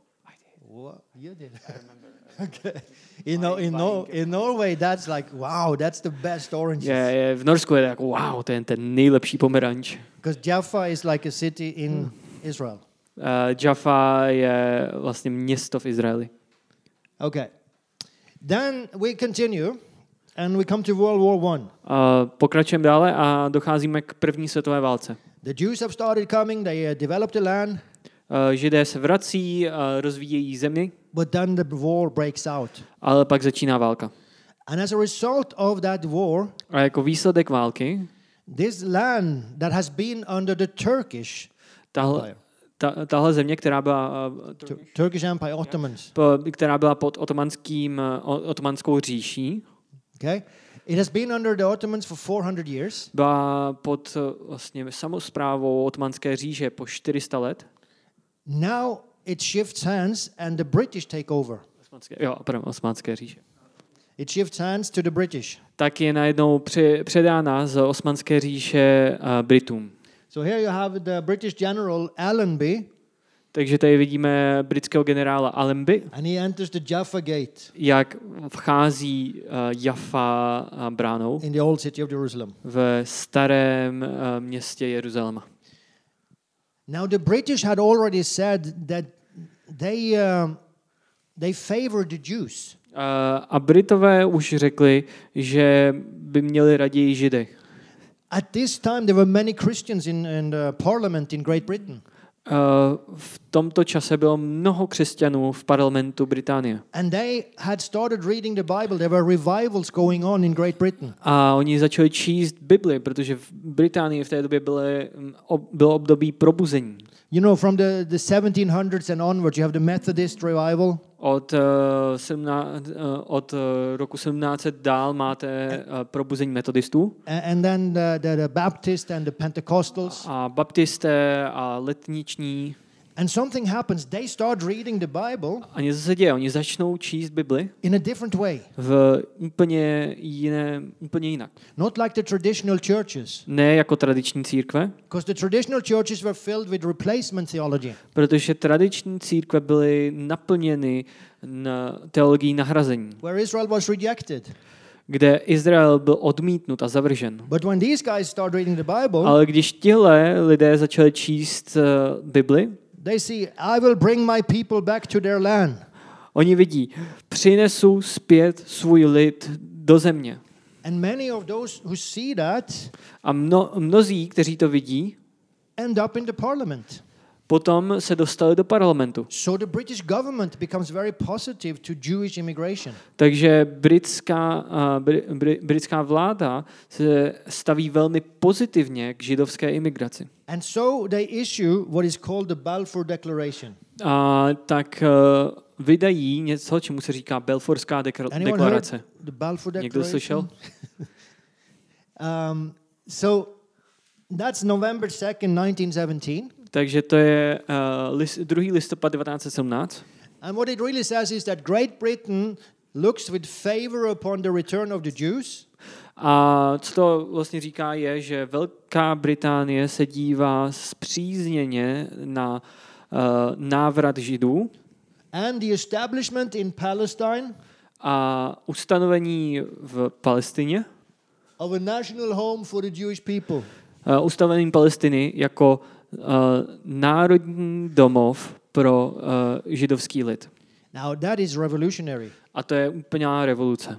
What? You did. (laughs) okay. You know, in, no, in Norway, that's like, wow, that's the best oranges. Je, je, v Norsku je to jako wow, to je ten nejlepší pomeranč. Because Jaffa is like a city in Israel. Uh, Jaffa je vlastně město v Izraeli. Okay. Then we continue and we come to World War One. Uh, pokračujeme dále a docházíme k první světové válce. The Jews have started coming, they uh, developed the land, Uh, Židé se vrací, uh, rozvíjejí zemi, but then the war breaks out. ale pak začíná válka. And as a result of that war, A jako výsledek války, this land that has been under the Turkish tahle, ta, tahle země, která byla, uh, Tur- Turkish Empire, Ottomans. která byla pod otomanským, otomanskou říší, Okay, it has been under the Ottomans for 400 years, byla pod uh, vlastně samozprávou otomanské říše po 400 let. now it shifts hands and the British take over. Osmanské, jo, pardon, osmanské říše. It shifts hands to the British. Tak je najednou při, předána z osmanské říše uh, Britům. So here you have the British general Allenby, Takže tady vidíme britského generála Allenby, and he enters the Jaffa Gate jak vchází uh, Jaffa uh, bránou in the old city of Jerusalem. v starém uh, městě Jeruzaléma. Now the British had already said that they um, they favored the Jews. Uh, a Britové už řekli, že by měli raději Židy. At this time, there were many Christians in, in the parliament in Great Britain. V tomto čase bylo mnoho křesťanů v parlamentu Británie. And they had started reading the Bible. There were revivals going on in Great Britain. A oni začali číst Bibli, protože v Británii v té době byly, mm, bylo období probuzení. You know, from the, the 1700s and onwards, you have the Methodist revival. Od, uh, 17, uh, od uh, roku 1700 dál máte uh, probuzení metodistů And then the, the, the Baptist and the Pentecostals. a baptisté a letniční. And something happens. They start reading the Bible A něco se děje, oni začnou číst Bibli in a different way. v úplně, jiné, úplně jinak. Not like the traditional churches. Ne jako tradiční církve, Because the traditional churches were filled with replacement theology. protože tradiční církve byly naplněny na teologií nahrazení, where Israel was rejected. kde Izrael byl odmítnut a zavržen. But when these guys start reading the Bible, Ale když tihle lidé začali číst uh, Bibli, they see, I will bring my people back to their land. oni vidí, přinesu zpět svůj lid do země. And many of those who see that A mno, mnozí, kteří to vidí, end up in the parliament. potom se dostali do parlamentu. So the British government becomes very positive to Jewish immigration. Takže britská, uh, br, br, britská vláda se staví velmi pozitivně k židovské imigraci. And so they issue what is called the Balfour Declaration. A tak uh, vydají něco, čemu se říká Belforská dekra- deklarace. the Balfour Někdo slyšel? Declaration? (laughs) um, so that's November 2nd, 1917. Takže to je uh, list, 2. listopad 1917. And what it really says is that Great Britain looks with favor upon the return of the Jews A co to vlastně říká je, že Velká Británie se dívá zpřízněně na uh, návrat židů and the establishment in Palestine a ustanovení v Palestině, of a national home for the Jewish people. uh, ustanovení Palestiny jako uh, národní domov pro uh, židovský lid. Now that is revolutionary. A to je úplná revoluce.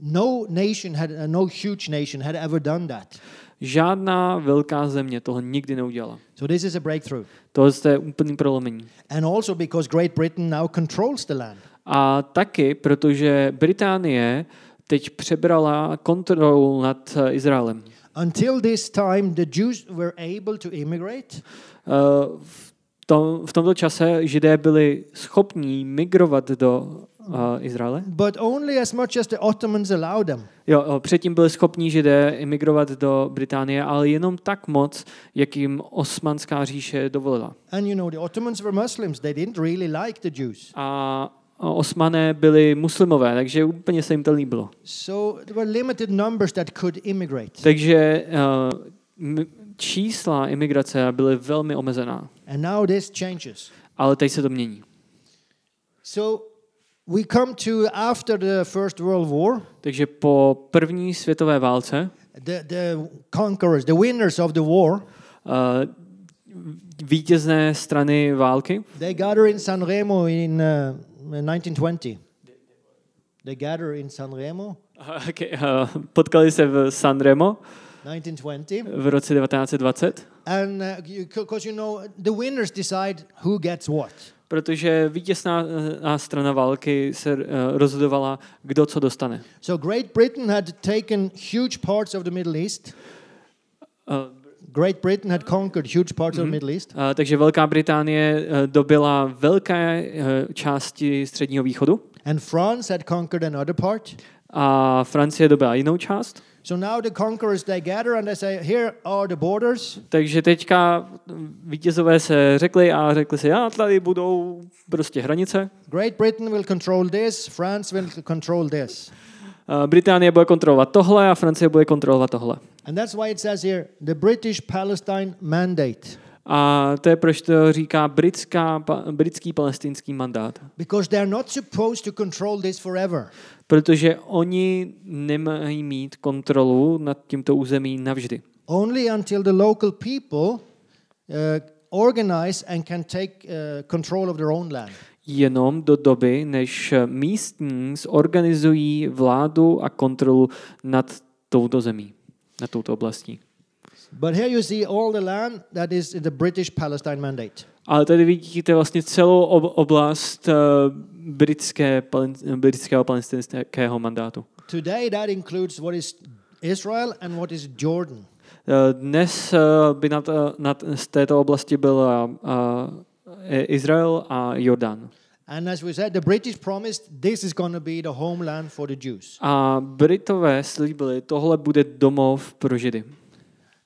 No nation had, uh, no huge nation had ever done that. Žádná velká země toho nikdy neudělala. So this is a breakthrough. To je úplný prolomení. And also because Great Britain now controls the land. A taky, protože Británie teď přebrala kontrolu nad eh, Izraelem. Until this time, the Jews were able to immigrate, Eh, V, tom, v tomto čase židé byli schopní migrovat do uh, Izraele. but only as much as the Ottomans allowed them. Jo, předtím byli schopní židé imigrovat do Británie, ale jenom tak moc, jak jim osmanská říše dovolila. And you know, the Ottomans were Muslims. They didn't really like the Jews. A osmané byli muslimové, takže úplně se jim to líbilo. So there were limited numbers that could immigrate. Takže uh, čísla imigrace byly velmi omezená, And now this changes. ale teď se to mění. So we come to after the First World War, Takže po první světové válce the, the conquerors, the winners of the war, uh, vítězné strany války they gather in San Remo in uh, 1920. They gather in San Remo, (laughs) okay, uh, potkali se v Sanremo 1920. v roce 1920, And because you know, the winners decide who gets what. Protože vítězná uh, strana války se uh, rozhodovala, kdo co dostane. So Great Britain had taken huge parts of the Middle East. Uh, Great Britain had conquered huge parts of the Middle East. uh, takže Velká Británie uh, dobila velké uh, části středního východu And France had conquered another part. a Francie dobila jinou část. So now the conquerors they gather and they say, here are the borders. Takže teďka vítězové se řekli a řekli si, a tady budou prostě hranice. Great Britain will control this, France will control this. Británie bude kontrolovat tohle a Francie bude kontrolovat tohle. And that's why it says here, the British Palestine mandate. A to je proč to říká britská, britský palestinský mandát. Because they're not supposed to control this forever. Protože oni nemají mít kontrolu nad tímto území navždy. Only until the local people uh, organize and can take uh, control of their own land. Jenom do doby, než místní zorganizují vládu a kontrolu nad touto zemí, nad touto oblastí. But here you see all the land that is in the British Palestine Mandate. Ale tady vidíte vlastně celou ob- oblast uh, britské, britského palestinského mandátu. Today, that includes what is Israel and what is Jordan. Eh, Dnes eh, by na, na z této oblasti byl Izrael a Jordán. And as we said, the British promised this is going to be the homeland for the Jews. A Britové slíbili, tohle bude domov pro Židy.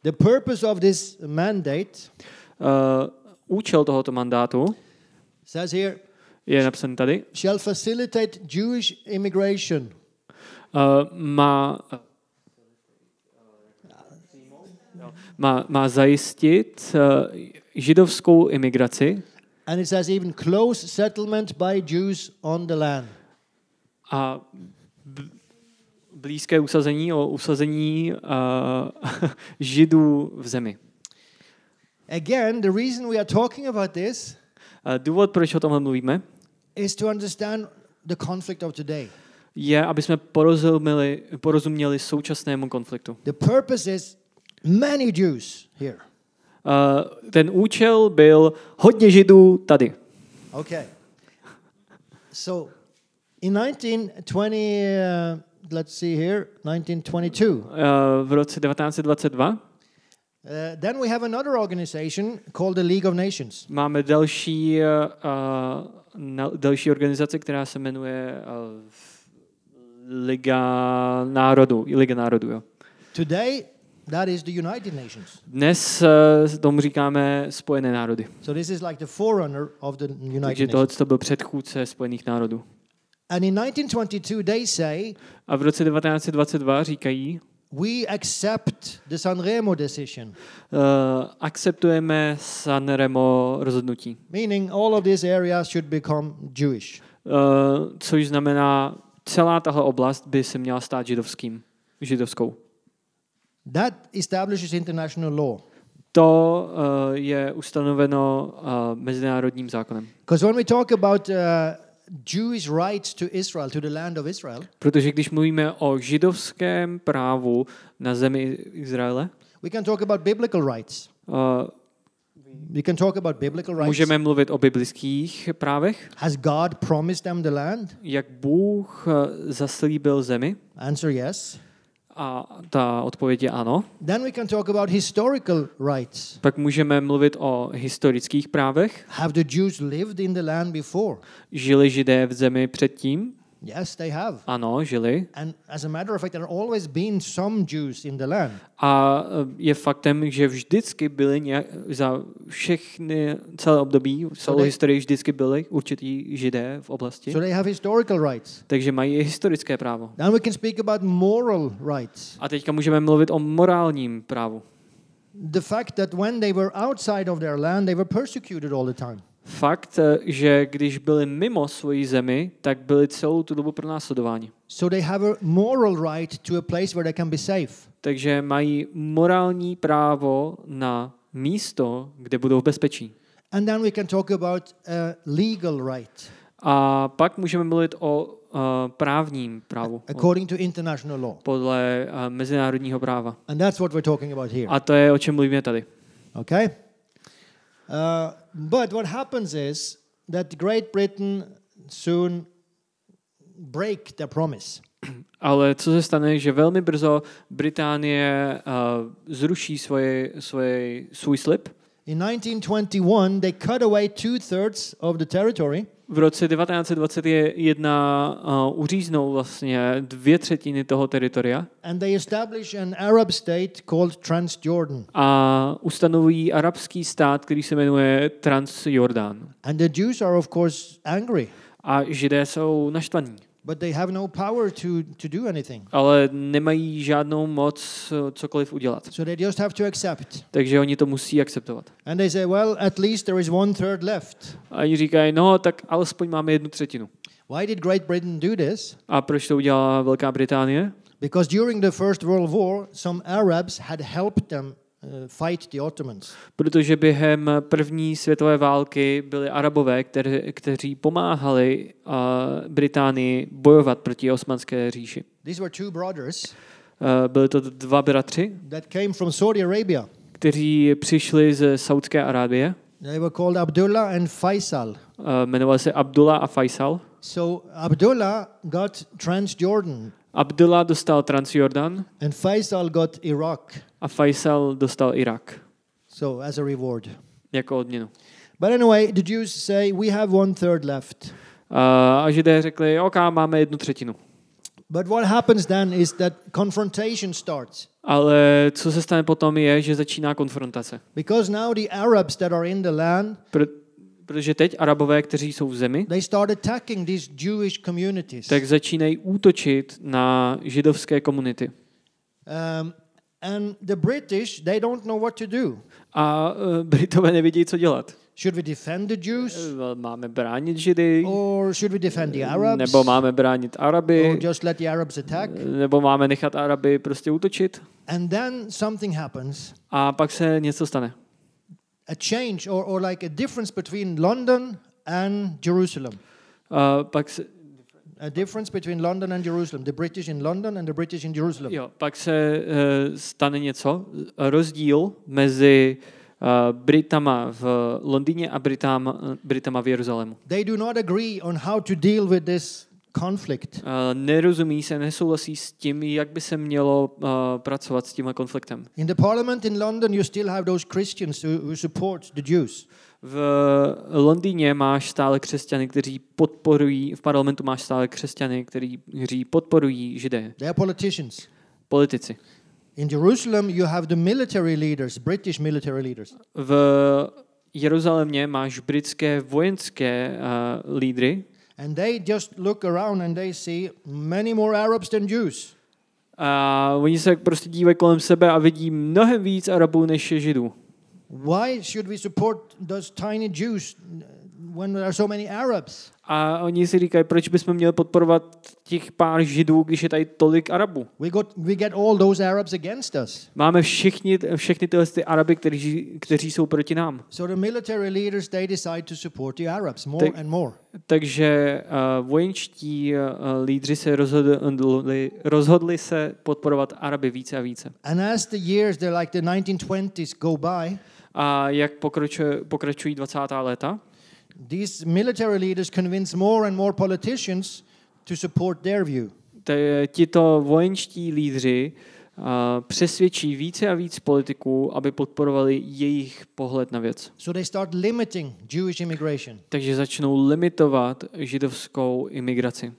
The purpose of this mandate Uh, účel tohoto mandátu says here je napsaný tady. shall facilitate Jewish immigration Uh, má, má, má zajistit uh, židovskou imigraci and it says even close settlement by Jews on the land. a blízké usazení o usazení uh, (laughs) židů v zemi. Again, the reason we are talking about this Uh, důvod, proč o tomhle mluvíme, is to understand the conflict of today. je, aby jsme porozuměli, porozuměli současnému konfliktu. The purpose is many Jews here. Uh, ten účel byl hodně židů tady. Okay. So in 1920, uh, let's see here, 1922, uh, Uh, v roce 1922 then we have another organization called the League of Nations. máme další, uh, další organizaci, která se jmenuje uh, Liga národů. Liga národů, jo. Today, that is the United Nations. Dnes uh, tomu říkáme Spojené národy. So this is like the forerunner of the United Takže Nations. tohle to byl předchůdce Spojených národů. And in 1922, they say A v roce 1922 říkají, we accept the Sanremo decision, uh, akceptujeme Sanremo rozhodnutí. meaning all of these areas should become Jewish. Uh, což znamená, celá tahle oblast by se měla stát židovským, židovskou. That establishes international law. To uh, je ustanoveno uh, mezinárodním zákonem. Because when we talk about uh, Jewish rights to Israel, to the land of Israel, Protože když mluvíme o židovském právu na zemi Izraele, we can talk about biblical rights. uh, We can talk about biblical rights. můžeme mluvit o biblických právech, Has God promised them the land? jak Bůh uh, zaslíbil zemi. Answer yes. A ta odpověď je ano. Then we can talk about historical rights. Pak můžeme mluvit o historických právech. Have the Jews lived in the land before? Žili židé v zemi předtím? Yes, they have. Ano, žili. And as a matter of fact, there have always been some Jews in the land. A eh, je faktem, že vždycky byli nějak, za všechny celé období, celou they- historii vždycky byli určitý židé v oblasti. So they have historical rights. Takže mají i historické právo. Then we can speak about moral rights. A teďka můžeme mluvit o morálním právu. The fact that when they were outside of their land, they were persecuted all the time. Fakt, eh, že když byli mimo svoji zemi, tak byli celou tu dobu pronásledováni. So they have a moral right to a place where they can be safe. Takže mají morální právo na místo, kde budou v bezpečí. And then we can talk about a legal right A pak můžeme mluvit o uh, právním právu, according to international law. podle uh, mezinárodního práva. And that's what we're talking about here. A to je, o čem mluvíme tady. Okay? Uh, but what happens is that Great Britain soon break their promise. (clears throat) Ale co se stane, že velmi brzo Británie uh, zruší svoje, svoje, svůj slib. In 1921, they cut away two thirds of the territory, V roce 1921 uh, uříznou vlastně dvě třetiny toho teritoria and they establish an Arab state called Transjordan. a ustanovují arabský stát, který se jmenuje Transjordán. And the Jews are, of course, angry, A židé jsou naštvaní, but they have no power to, to do anything. ale nemají žádnou moc uh, cokoliv udělat. So they just have to accept. Takže oni to musí akceptovat. And they say, well, at least there is one third left. A oni říkají, no tak alespoň máme jednu třetinu. Why did Great Britain do this? A proč to udělala Velká Británie? Because during the First World War, some Arabs had helped them fight the Ottomans. Protože během první světové války byli arabové, kteři, kteří pomáhali uh, Británii bojovat proti osmanské říši. These were two brothers, Eh, Byli to dva bratři, that came from Saudi Arabia. kteří přišli ze Saudské Arábie. They were called Abdullah and Faisal. Eh, Jmenovali se Abdullah a Faisal. So Abdullah got Transjordan Abdullah dostal Transjordan and Faisal got Iraq. a Faisal dostal Irak So as a reward. jako odměnu. But anyway, the Jews say we have one third left. Eh, A židé řekli, OK, máme jednu třetinu. But what happens then is that confrontation starts. Ale co se stane potom je, že začíná konfrontace. Because now the Arabs that are in the land, Pr- protože teď Arabové, kteří jsou v zemi, tak začínají útočit na židovské komunity. Um, and the British, they don't know what to do. A uh, Britové nevědí, co dělat. Should we defend the Jews? Eh, Máme bránit židy, Or should we defend the Arabs? nebo máme bránit Araby, Or just let the Arabs attack? nebo máme nechat Araby prostě útočit. And then something happens. A pak se něco stane. A change or, or like a difference between London and Jerusalem. A pak se, A difference between London and Jerusalem. The British in London and the British in Jerusalem. jo, pak se uh, stane něco. Rozdíl mezi uh, Britama v Londýně a Britama, Britama v Jeruzalému. They do not agree on how to deal with this conflict. Uh, nerozumí se, nesouhlasí s tím, jak by se mělo uh, pracovat s tímhle konfliktem. In the parliament in London, you still have those Christians who, who support the Jews. V Londýně máš stále křesťany, kteří podporují, v parlamentu máš stále křesťany, kteří, kteří podporují židé, They are politicians. politici. In Jerusalem, you have the military leaders, British military leaders. V Jeruzalémě máš britské vojenské uh, lídry And they just look around and they see many more Arabs than Jews. a oni se prostě dívají kolem sebe a vidí mnohem víc Arabů než židů. Why should we support those tiny Jews when there are so many Arabs? A oni si říkají, proč bychom měli podporovat těch pár židů, když je tady tolik Arabů. We got we get all those Arabs against us. Máme všichni, všechny tyhle ty Araby, kteří, kteří jsou proti nám. So the military leaders they decide to support the Arabs more They- and more. Takže uh, vojenští uh, lídři se rozhodli, rozhodli se podporovat Araby více a více. And as the years, like the 1920s, go by, A jak pokračuje, pokračují 20. léta, these military leaders convince more and more politicians to support their view. tito vojenští lídři uh, přesvědčí více a víc politiků, aby podporovali jejich pohled na věc. So they start limiting Jewish immigration. Takže začnou limitovat židovskou imigraci.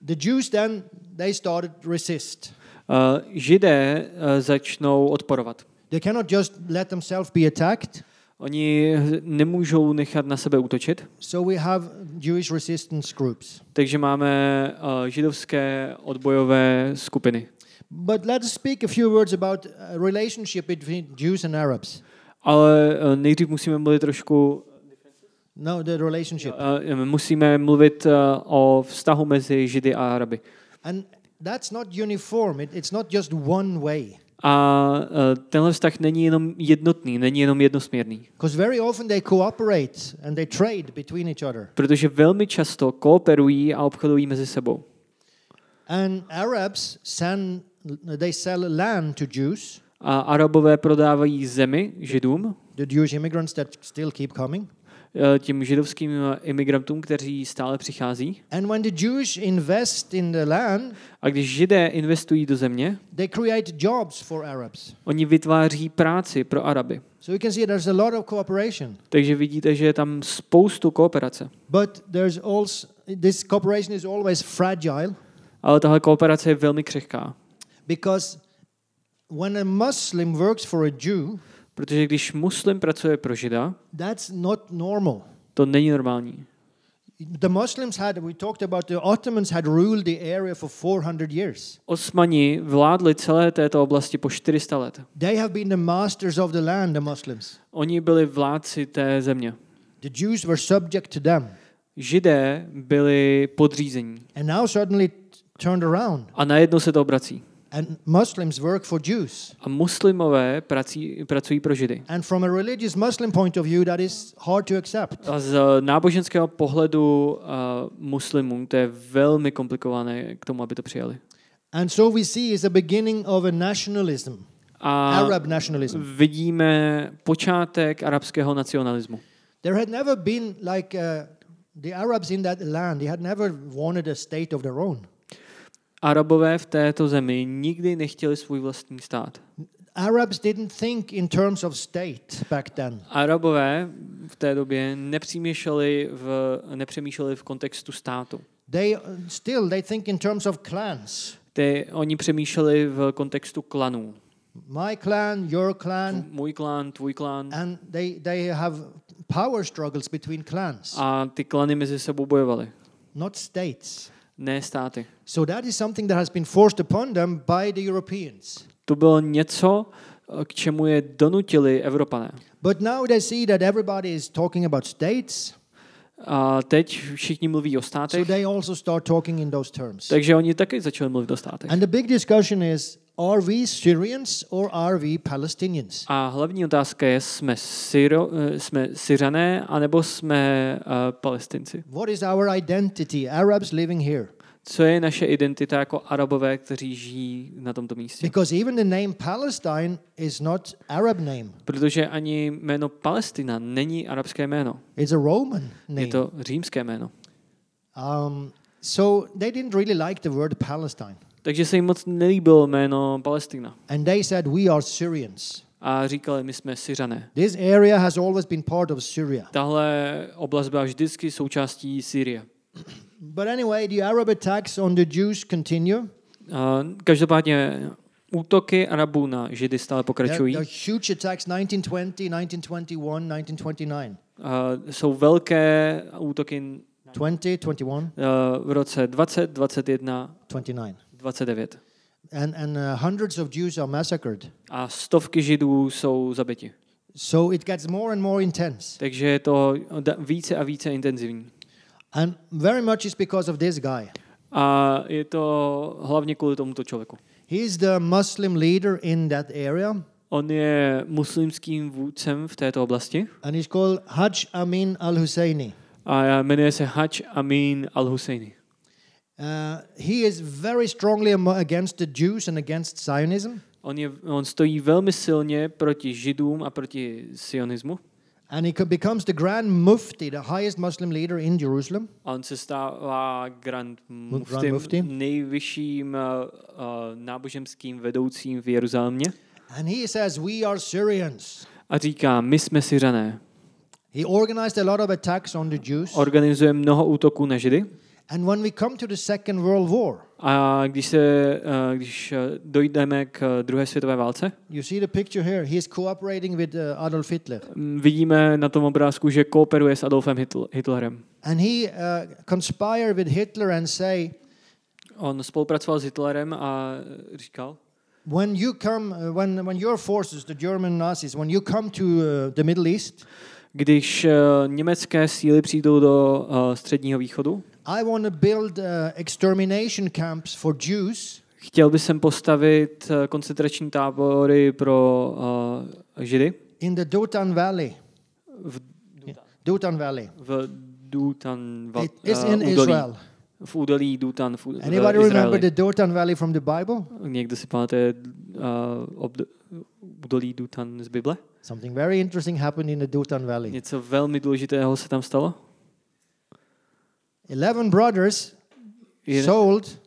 The Jews then they started resist. Uh, židé uh, začnou odporovat. They cannot just let themselves be attacked. Oni nemůžou nechat na sebe útočit, So we have Jewish resistance groups. takže máme uh, židovské odbojové skupiny. But let's speak a few words about a relationship between Jews and Arabs. Ale uh, nejdřív musíme mluvit trošku, No, the relationship. uh, musíme mluvit uh, o vztahu mezi Židy a Araby. And that's not uniform. It, it's not just one way. A uh, tenhle vztah není jenom jednotný, není jenom jednosměrný. Very often they cooperate and they trade between each other. Protože velmi často kooperují a obchodují mezi sebou. And Arabs send, they sell land to Jews, A Arabové prodávají zemi Židům, the Jewish immigrants that still keep coming. Eh, tím židovským imigrantům, kteří stále přichází. And when the Jews invest in the land, A když Židé investují do země, they create jobs for Arabs. oni vytváří práci pro Araby. So you can see there's a lot of cooperation. Takže vidíte, že je tam spoustu kooperace. But there's also this cooperation is always fragile Ale tahle kooperace je velmi křehká. because when a Muslim works for a Jew, Protože když muslim pracuje pro Žida, that's not normal. to není normální. The Muslims had, we talked about the Ottomans had ruled the area for 400 years. Osmani vládli celé této oblasti po 400 let. They have been the masters of the land, the Muslims. Oni byli vládci té země. The Jews were subject to them. Židé byli podřízení. And now suddenly turned around. A najednou se to obrací. And Muslims work for Jews. A muslimové prací, pracují pro Židy. And from a religious Muslim point of view, that is hard to accept. A z náboženského pohledu uh, muslimů to je velmi komplikované k tomu, aby to přijali. And so we see is the beginning of a nationalism, A Arab nationalism. vidíme počátek arabského nacionalismu. There had never been like uh, the Arabs in that land, they had never wanted a state of their own. Arabové v této zemi nikdy nechtěli svůj vlastní stát. Arabs didn't think in terms of state back then. Arabové v té době nepřemýšleli v, nepřemýšleli v kontextu státu. They still they think in terms of clans. Ty, oni přemýšleli v kontextu klanů. My clan, your clan, Můj klán, tvůj klán. and they they have power struggles between clans, A ty klany mezi sebou bojovaly, not states. Ne státy. So that is something that has been forced upon them by the Europeans. To bylo něco, k čemu je donutili Evropané. But now they see that everybody is talking about states, A teď všichni mluví o so státech, they also start talking in those terms. takže oni taky začali mluvit o státech. And the big discussion is are we Syrians or are we Palestinians? A hlavní otázka je, jsme, Syro, eh, jsme Syřané, anebo jsme uh, Palestinci. What is our identity, Arabs living here? Co je naše identita jako Arabové, kteří žijí na tomto místě? Because even the name Palestine is not Arab name. Protože ani jméno Palestina není arabské jméno. It's a Roman Je name. to římské jméno. Um, so they didn't really like the word Palestine. Takže se jim moc nelíbilo jméno Palestina. And they said, We are Syrians. A říkali, my jsme Syřané. This area has always been part of Syria. Tahle oblast byla vždycky součástí Sýrie. But anyway, the Arab attacks on the Jews continue. A každopádně útoky Arabů na Židy stále There, pokračují. there are huge attacks 1920, 1921, 1929. A jsou velké útoky 20, 21, eh, v roce 20, 21, 29. 29. And, and uh, hundreds of Jews are massacred. A stovky Židů jsou zabiti. So it gets more and more intense. Takže je to více a více intenzivní. And very much is because of this guy. A je to hlavně kvůli tomuto člověku. He is the Muslim leader in that area, On je muslimským vůdcem v této oblasti and he's called Hajj Amin al Husseini. a jmenuje se Hajj Amin al-Husseini. Uh, he is very strongly against the Jews and against Zionism. On, je, on stojí velmi silně proti Židům a proti sionismu. And he co- becomes the Grand Mufti, the highest Muslim leader in Jerusalem. A on se stává Grand Grand Muftim, Mufti. nejvyšším uh, uh, náboženským vedoucím v Jeruzalémě. And he says, We are Syrians. A říká, my jsme Syřané. He organized a lot of attacks on the Jews. Organizuje mnoho útoků na Židy. And when we come to the Second World War, A když, se, když uh, dojdeme k uh, druhé světové válce, you see the picture here. He is cooperating with uh, Adolf Hitler. vidíme na tom obrázku, že kooperuje s Adolfem Hitl- Hitlerem. And he uh, conspired with Hitler and say, On spolupracoval s Hitlerem a říkal, when you come, uh, when, when your forces, the German Nazis, when you come to uh, the Middle East, když uh, německé síly přijdou do uh, středního východu, I want to build uh, extermination camps for Jews chtěl by jsem postavit uh, koncentrační tábory pro uh, Židy in the Dotan Valley. v, Dotan Valley. v Dutan va, It is uh, in údolí. Israel. V údolí Dutan v, v Anybody remember the Dotan Valley from the Bible? Někdo si pamatuje uh, obd- údolí Dutan z Bible? Something very interesting happened in the Dotan Valley. Něco velmi důležitého se tam stalo? Eleven brothers Je- sold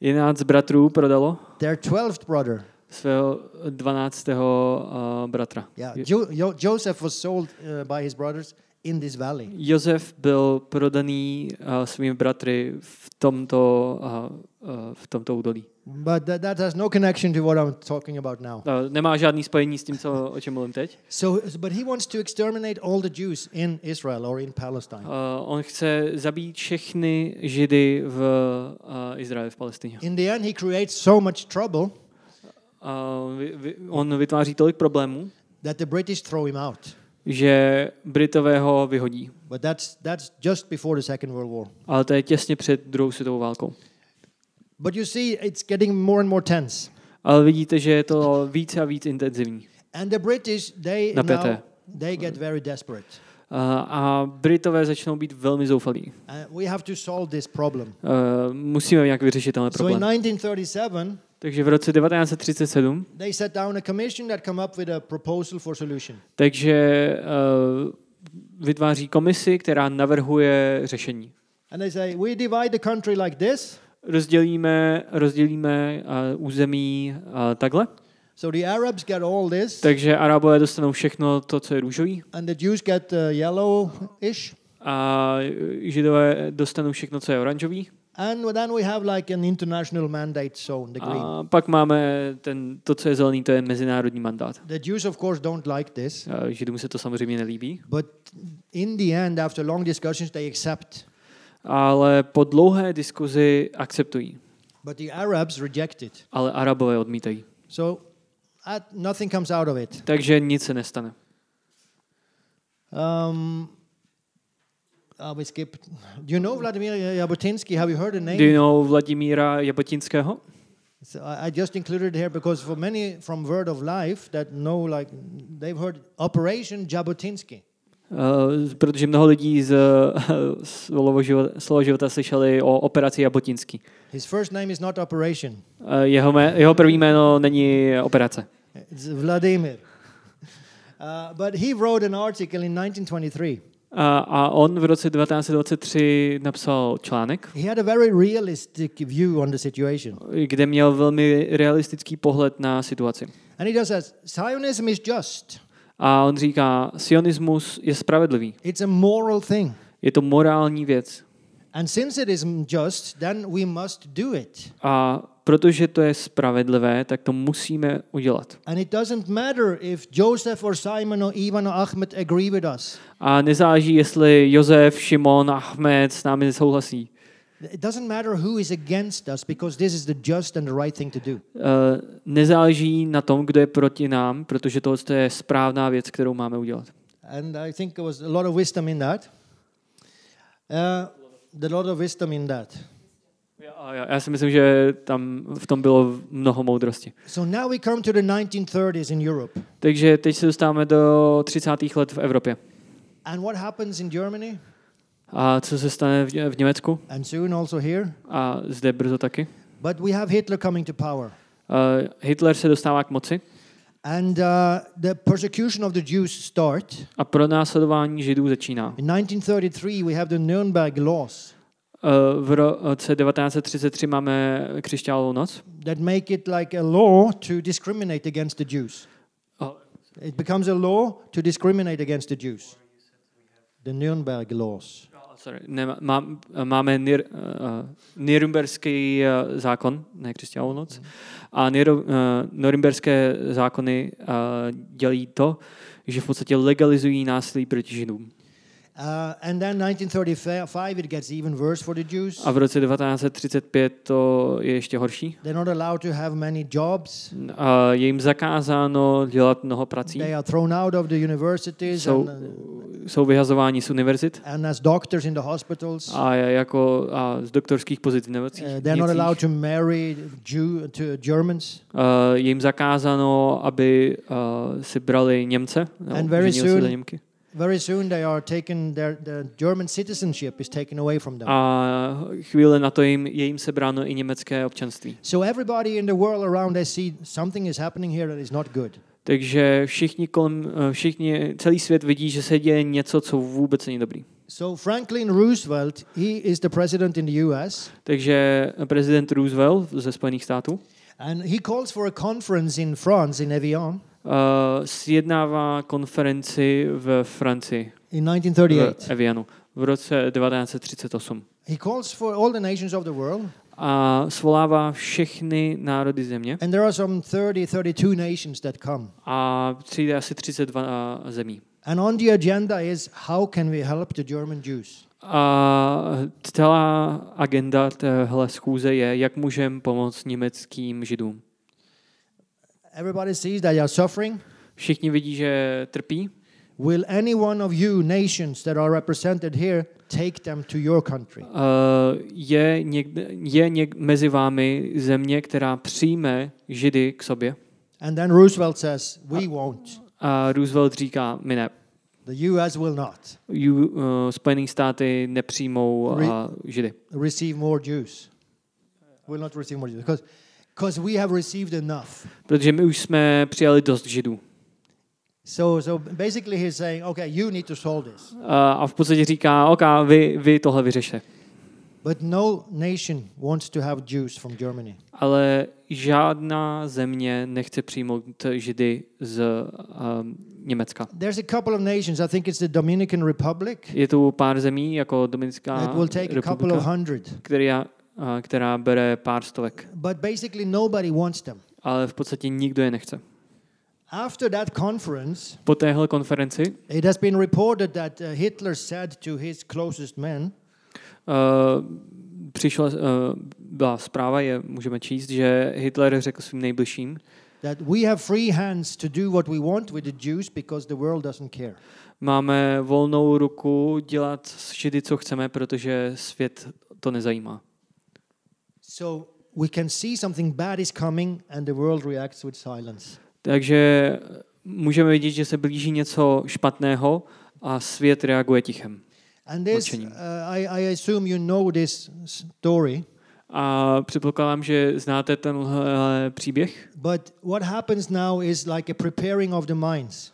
Jenáct bratrů prodalo their twelfth brother. svého dvanáctého uh, bratra. Yeah, jo- Jo- Joseph was sold uh, by his brothers in this valley. Josef byl prodaný uh, svými bratry v tomto, uh, uh, v tomto údolí. But that, that has no connection to what I'm talking about now. Uh, nemá žádný spojení s tím, co, o čem mluvím teď. So, but he wants to exterminate all the Jews in Israel or in Palestine. Uh, on chce zabít všechny židy v uh, Izraeli, v Palestině. In the end, he creates so much trouble Uh, vy, vy, on vytváří tolik problémů, that the British throw him out. Že Britové ho vyhodí. But that's, that's just before the Second World War. Ale to je těsně před druhou světovou válkou. But you see, it's getting more and more tense. Ale vidíte, že je to více a víc intenzivní. And the British, they Napěté. now they get very desperate. A, a Britové začnou být velmi zoufalí. Uh, we have to solve this problem. Uh, musíme nějak vyřešit tenhle So in problém. 1937, Takže v roce 1937 they set down a commission that come up with a proposal for solution. takže uh, vytváří komisi, která navrhuje řešení. And they say, we divide the country like this. Rozdělíme, rozdělíme uh, území uh, takhle, So the Arabs get all this, takže Arabové dostanou všechno to, co je růžový, and the Jews get uh, yellow-ish. a Židové dostanou všechno, co je oranžový. And then we have like an international mandate zone, the green. A pak máme ten, to, co je zelený, to je mezinárodní mandát. The Jews, of course, don't like this. Židům se to samozřejmě nelíbí, But in the end, after long discussions, they accept. ale po dlouhé diskuzi akceptují. But the Arabs reject it. Ale Arabové odmítají. So uh, nothing comes out of it. Takže nic se nestane. Um, uh, we skip. Do you know Vladimir Jabotinsky? Have you heard the name? Do you know Vladimíra Jabotinského? So I, just included here because for many from Word of Life that know, like, they've heard Operation Jabotinsky. Uh, protože mnoho lidí z (laughs) uh, slova, života, slova života slyšeli o operaci Jabotinský. His first name is not Operation. Uh, jeho, mé, jeho první jméno není operace. It's Vladimir. (laughs) Uh, but he wrote an article in 1923. A, a on v roce 1923 napsal článek, He had a very realistic view on the situation. kde měl velmi realistický pohled na situaci. And he just says Zionism is just, A on říká, sionismus je spravedlivý. it's a moral thing. Je to morální věc. And since it is just, then we must do it. A protože to je spravedlivé, tak to musíme udělat. And it doesn't matter if Joseph or Simon or Ivan or Ahmed agree with us. A nezáleží, jestli Josef, Šimon, Ahmed s námi nesouhlasí. It doesn't matter who is against us because this is the just and the right thing to do. Uh, nezáleží na tom, kdo je proti nám, protože to je správná věc, kterou máme udělat. And I think there was a lot of wisdom in that. Uh, a lot of wisdom in that. Já, já, já si myslím, že tam v tom bylo mnoho moudrosti. So now we come to the 1930s in Europe. Takže teď se dostáváme do 30. let v Evropě. And what happens in Germany A co se stane v, v Německu? and soon also here? A zde brzo taky. But we have Hitler coming to power. Uh, Hitler se dostává k moci And uh, the persecution of the Jews start. a pronásledování židů začíná. In 1933, we have the Nuremberg laws v roce 1933 máme křišťálovou noc. that make it like a law to discriminate against the Jews. Oh. It becomes a law to discriminate against the Jews. The Nuremberg laws. Sorry, ne, má, máme Nir, uh, Nürnberský uh, zákon, ne křišťálovou noc. A Nir, uh, Nürnberské zákony uh, dělají to, že v podstatě legalizují násilí proti židům. A v roce 1935 to je ještě horší. They're not allowed to have many jobs. A je jim zakázáno dělat mnoho prací. They are thrown out of the universities Jsou, and, uh, jsou vyhazováni z univerzit and as doctors in the hospitals. a jako a z doktorských pozic v nemocích. Uh, they're not allowed to marry Jew to Germans. Uh, je jim zakázáno, aby uh, si brali Němce, nebo And very soon- za Němky. Very soon they are taken. Their the German citizenship is taken away from them. A chvíli na to jim, je jim sebráno i německé občanství. So everybody in the world around they see something is happening here that is not good. Takže všichni kolem, uh, všichni, celý svět vidí, že se děje něco, co vůbec není dobrý. So Franklin Roosevelt, he is the president in the U.S. Takže prezident Roosevelt ze Spojených států and he calls for a conference in France in Evian sjednává konferenci v Francii, in v 1938. Evianu, v roce 1938. He calls for all the nations of the world, A svolává všechny národy země and there are some 30, 32 nations that come. a přijde asi 32 zemí. And on the agenda is how can we help the German Jews? A celá agenda téhle schůze je, jak můžeme pomoct německým židům. Everybody sees that they are suffering, Všichni vidí, že trpí, Will any one of you nations that are represented here take them to your country? Uh, je, někde, je něk, mezi vámi země, která přijme Židy k sobě? And then Roosevelt says, We won't. A Roosevelt říká, my ne. The US will not U, uh, Spojené státy nepřijmou uh, Židy. receive more Jews. Will not receive more Jews. Because we have received enough. Protože my už jsme přijali dost Židů. So, so basically, he's saying, okay, you need to solve this. Uh, a v podstatě říká, OK, vy, vy tohle vyřešte. But no nation wants to have Jews from Germany. Ale žádná země nechce přijmout Židy z um, Německa. There's a couple of nations. I think it's the Dominican Republic. Je tu pár zemí, jako Dominická It will take a couple of republika, hundred. Která, bere pár stovek. But basically, nobody wants them. Ale v podstatě nikdo je nechce. After that conference, Po téhle konferenci it has been reported that uh, Hitler said to his closest men, uh, přišla, uh, byla zpráva, je můžeme číst, že Hitler řekl svým nejbližším, that we have free hands to do what we want with the Jews because the world doesn't care. máme volnou ruku dělat s Židy, co chceme, protože svět to nezajímá. So we can see something bad is coming and the world reacts with silence. Takže můžeme vidět, že se blíží něco špatného a svět reaguje tichem. And this, uh, I, I assume you know this story, A předpokládám, že znáte tenhle příběh. but what happens now is like a preparing of the minds.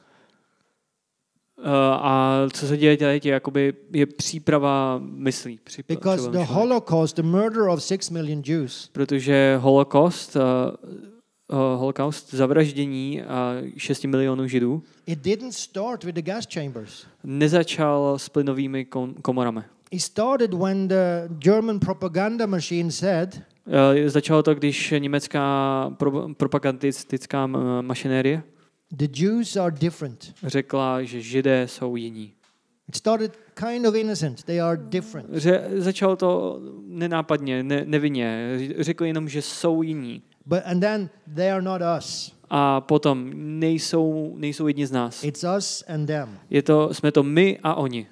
Uh, a co se děje teď, je, jakoby, je příprava myslí. Příprava, Because the. Holocaust, the murder of six million Jews, Protože holokost, uh, uh, holokaust, zavraždění uh, 6 milionů židů it didn't start with the gas chambers. nezačal s plynovými kom- komorami. It started when the German propaganda machine said, Uh, začalo to, když německá pro- propagandistická mašinérie the Jews are different. řekla, že židé jsou jiní. It started kind of innocent. They are different. Ře- začalo to nenápadně, ne- nevinně. Řekli jenom, že jsou jiní. But and then they are not us. A potom nejsou, nejsou jedni z nás. It's us and them. Je to, jsme to my a oni.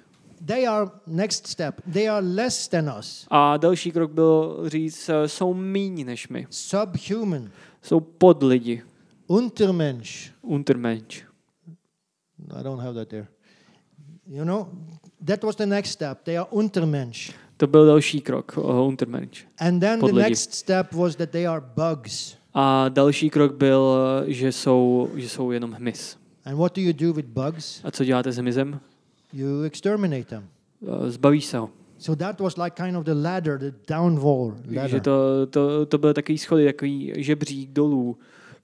They are next step. They are less than us. A další krok byl říct, eh, jsou míň než my. Subhuman. Jsou pod lidi. Untermensch. Untermensch. I don't have that there. You know, that was the next step. They are Untermensch. To byl další krok, uh, Untermensch. And then the Pod lidi. next step was that they are bugs. A další krok byl, že jsou, že jsou jenom hmyz. And what do you do with bugs? A co děláte s hmyzem? You exterminate them. Eh, Zbavíš se ho. So that was like kind of the ladder, the downwall Takže ladder. to, to, to byl takový schody, takový žebřík dolů,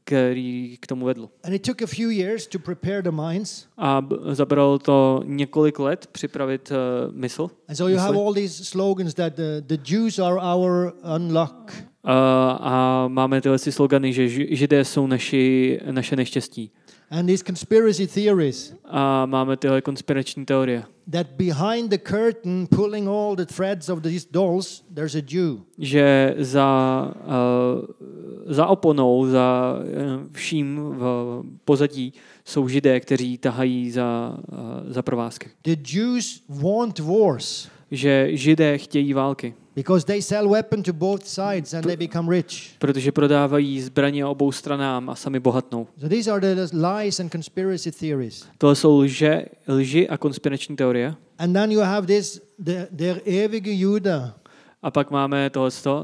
který k tomu vedl. And it took a few years to prepare the minds. A zabralo to několik let připravit uh, mysl. And so you have all these slogans that the, the Jews are our unluck. Uh, a máme tyhle slogany, že ži- židé jsou naši, naše neštěstí. And these conspiracy theories A máme tyhle konspirační teorie, that behind the curtain, pulling all the threads of these dolls, there's a Jew. že za, uh, za oponou, za uh, vším v pozadí jsou židé, kteří tahají za, uh, za provázky. The Jews want wars Že židé chtějí války, because they sell weapon to both sides and they become rich. protože prodávají zbraně obou stranám a sami bohatnou. So these are the lies and conspiracy theories. Tohle jsou lže, lži a konspirační teorie. And then you have this, the, der ewige Jude, A pak máme tohle, uh,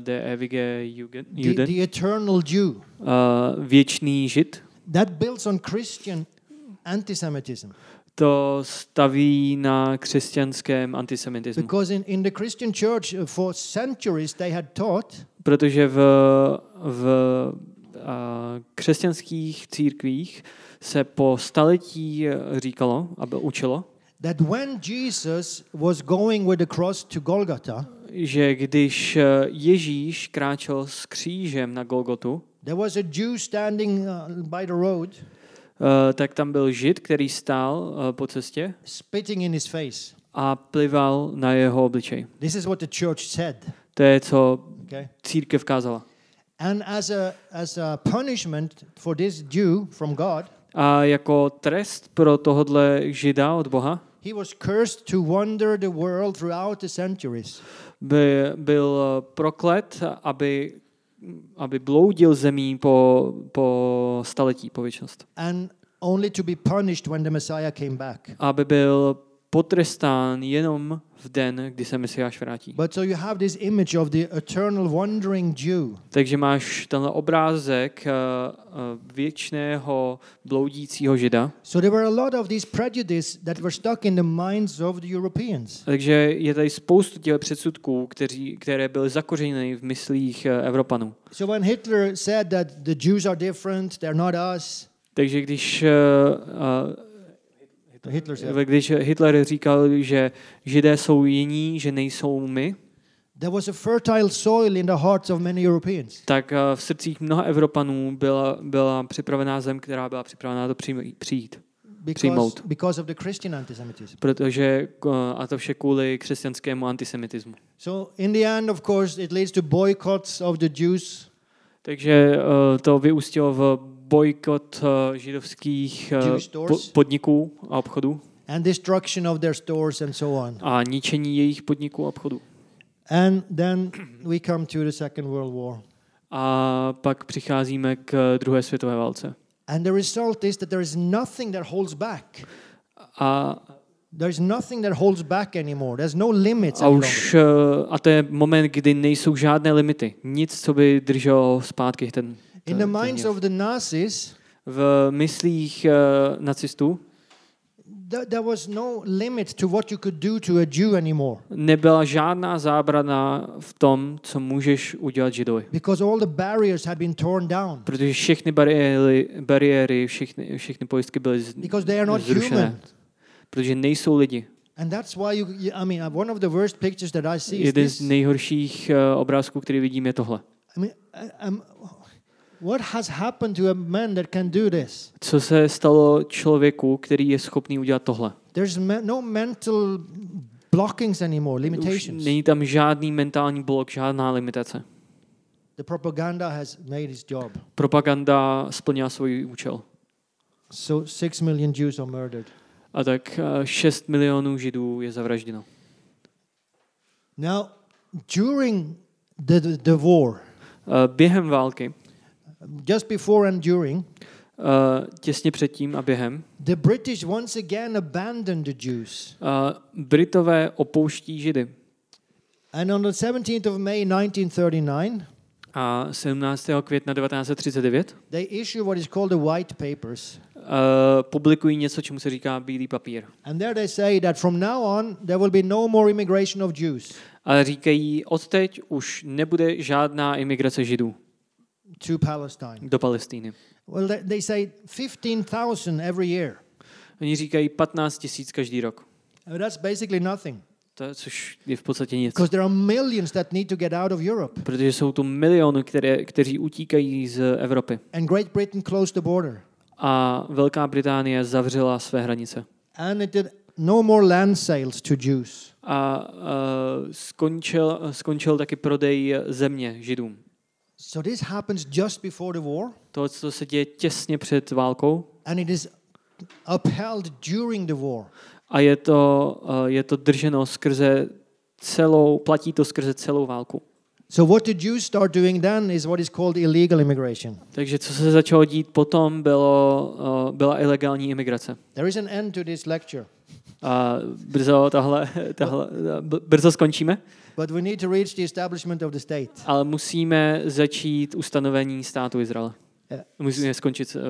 de ewige Juden, the, the eternal Jew. uh, věčný žid. That builds on Christian anti-Semitism. To staví na křesťanském antisemitismu. Because in, in the Christian church uh, for centuries they had taught Protože v, v a, křesťanských církvích se po staletí eh, říkalo a bylo- učilo, that when Jesus was going with the cross to že když eh, Ježíš kráčel s křížem na Golgotu, there was a Jew standing uh, by the road tak tam byl žid, který stál eh, po cestě spitting in his face. a plival na jeho obličej. This is what the church said. To je, co církev kázala. And as a, as a punishment for this Jew from God, A jako trest pro tohodle žida od Boha he was cursed to wander the world throughout the centuries. by, byl proklet, aby, aby bloudil zemí po, po staletí, po věčnost. and only to be punished when the Messiah came back. Aby byl potrestán jenom v den, kdy se Mesiáš vrátí. But so you have this image of the eternal wandering Jew. Takže máš tenhle obrázek uh, uh, věčného bloudícího žida. So there were a lot of these prejudice that were stuck in the minds of the Europeans. Takže je tady spoustu těch předsudků, kteří, které byly zakořeněny v myslích uh, Evropanů. So when Hitler said that the Jews are different, they're not us, Takže když, uh, Hitler když Hitler říkal, že židé jsou jiní, že nejsou my, there was a fertile soil in the hearts of many Europeans. tak uh, v srdcích mnoha Evropanů byla, byla připravená zem, která byla připravená to přijít. Because, Přijmout. because of the Christian antisemitism. Protože, uh, a to vše kvůli křesťanskému antisemitismu. So in the end, of course, it leads to boycotts of the Jews, Takže uh, to vyústilo v bojkot uh, židovských stores. podniků a obchodů and destruction of their stores and so on. a ničení jejich podniků a obchodů. And then we come to the Second World War. A pak přicházíme k druhé světové válce. And the result is that there is nothing that holds back. A, There is nothing that holds back anymore. There's no limits a už a to je moment, kdy nejsou žádné limity. Nic, co by drželo zpátky ten, In the minds of the Nazis, V myslích uh, nacistů th- there was no limit to what you could do to a Jew anymore. nebyla žádná zábrana v tom, co můžeš udělat židovi. Because all the barriers had been torn down. Protože všechny bariéry, bariéry všechny, všechny pojistky byly z, Because they are not zrušené. human. Protože nejsou lidi. And that's why you, I mean, uh, one of the worst pictures that I see is Jeden z this. nejhorších uh, obrázků, který vidím, je tohle. I mean, I- um, what has happened to a man that can do this? Co se stalo člověku, který je schopný udělat tohle? There's no mental blockings anymore, Už limitations. není tam žádný mentální blok, žádná limitace. The propaganda has made its job. Propaganda splnila svůj účel. So six million Jews are murdered. A tak 6 milionů židů je zavražděno. Now, during the, the, the war, Eh, Během války, just before and during, eh, těsně předtím a během, the British once again abandoned the Jews. eh, Britové opouští židy. And on the 17th of May 1939, A 17. května 1939 they issue what is called the White Papers. eh, publikují něco, čemu se říká bílý papír. And there they say that from now on, there will be no more immigration of Jews Ale říkají, odteď už nebude žádná imigrace židů to Palestine. do Palestíny. Well, they, they say 15,000 every year. Oni říkají 15 tisíc každý rok. Uh, That's basically nothing. To, což je v podstatě nic. Because there are millions that need to get out of Europe. Protože jsou tu miliony, které, kteří utíkají z Evropy. And Great Britain closed the border. A Velká Británie zavřela své hranice. And it did no more land sales to Jews. A uh, skončil, skončil taky prodej země židům. So this happens just before the war, To, co se děje těsně před válkou, and it is upheld during the war. a je to, uh, je to drženo skrze celou, platí to skrze celou válku. So what the Jews start doing then is what is called illegal immigration. Takže co se začalo dít potom, bylo, uh, byla ilegální imigrace. There is an end to this lecture, A brzo, tahle, (laughs) tahle, brzo skončíme, but we need to reach the establishment of the state. ale musíme začít ustanovení státu Izraele. Yeah. Musíme skončit s, uh,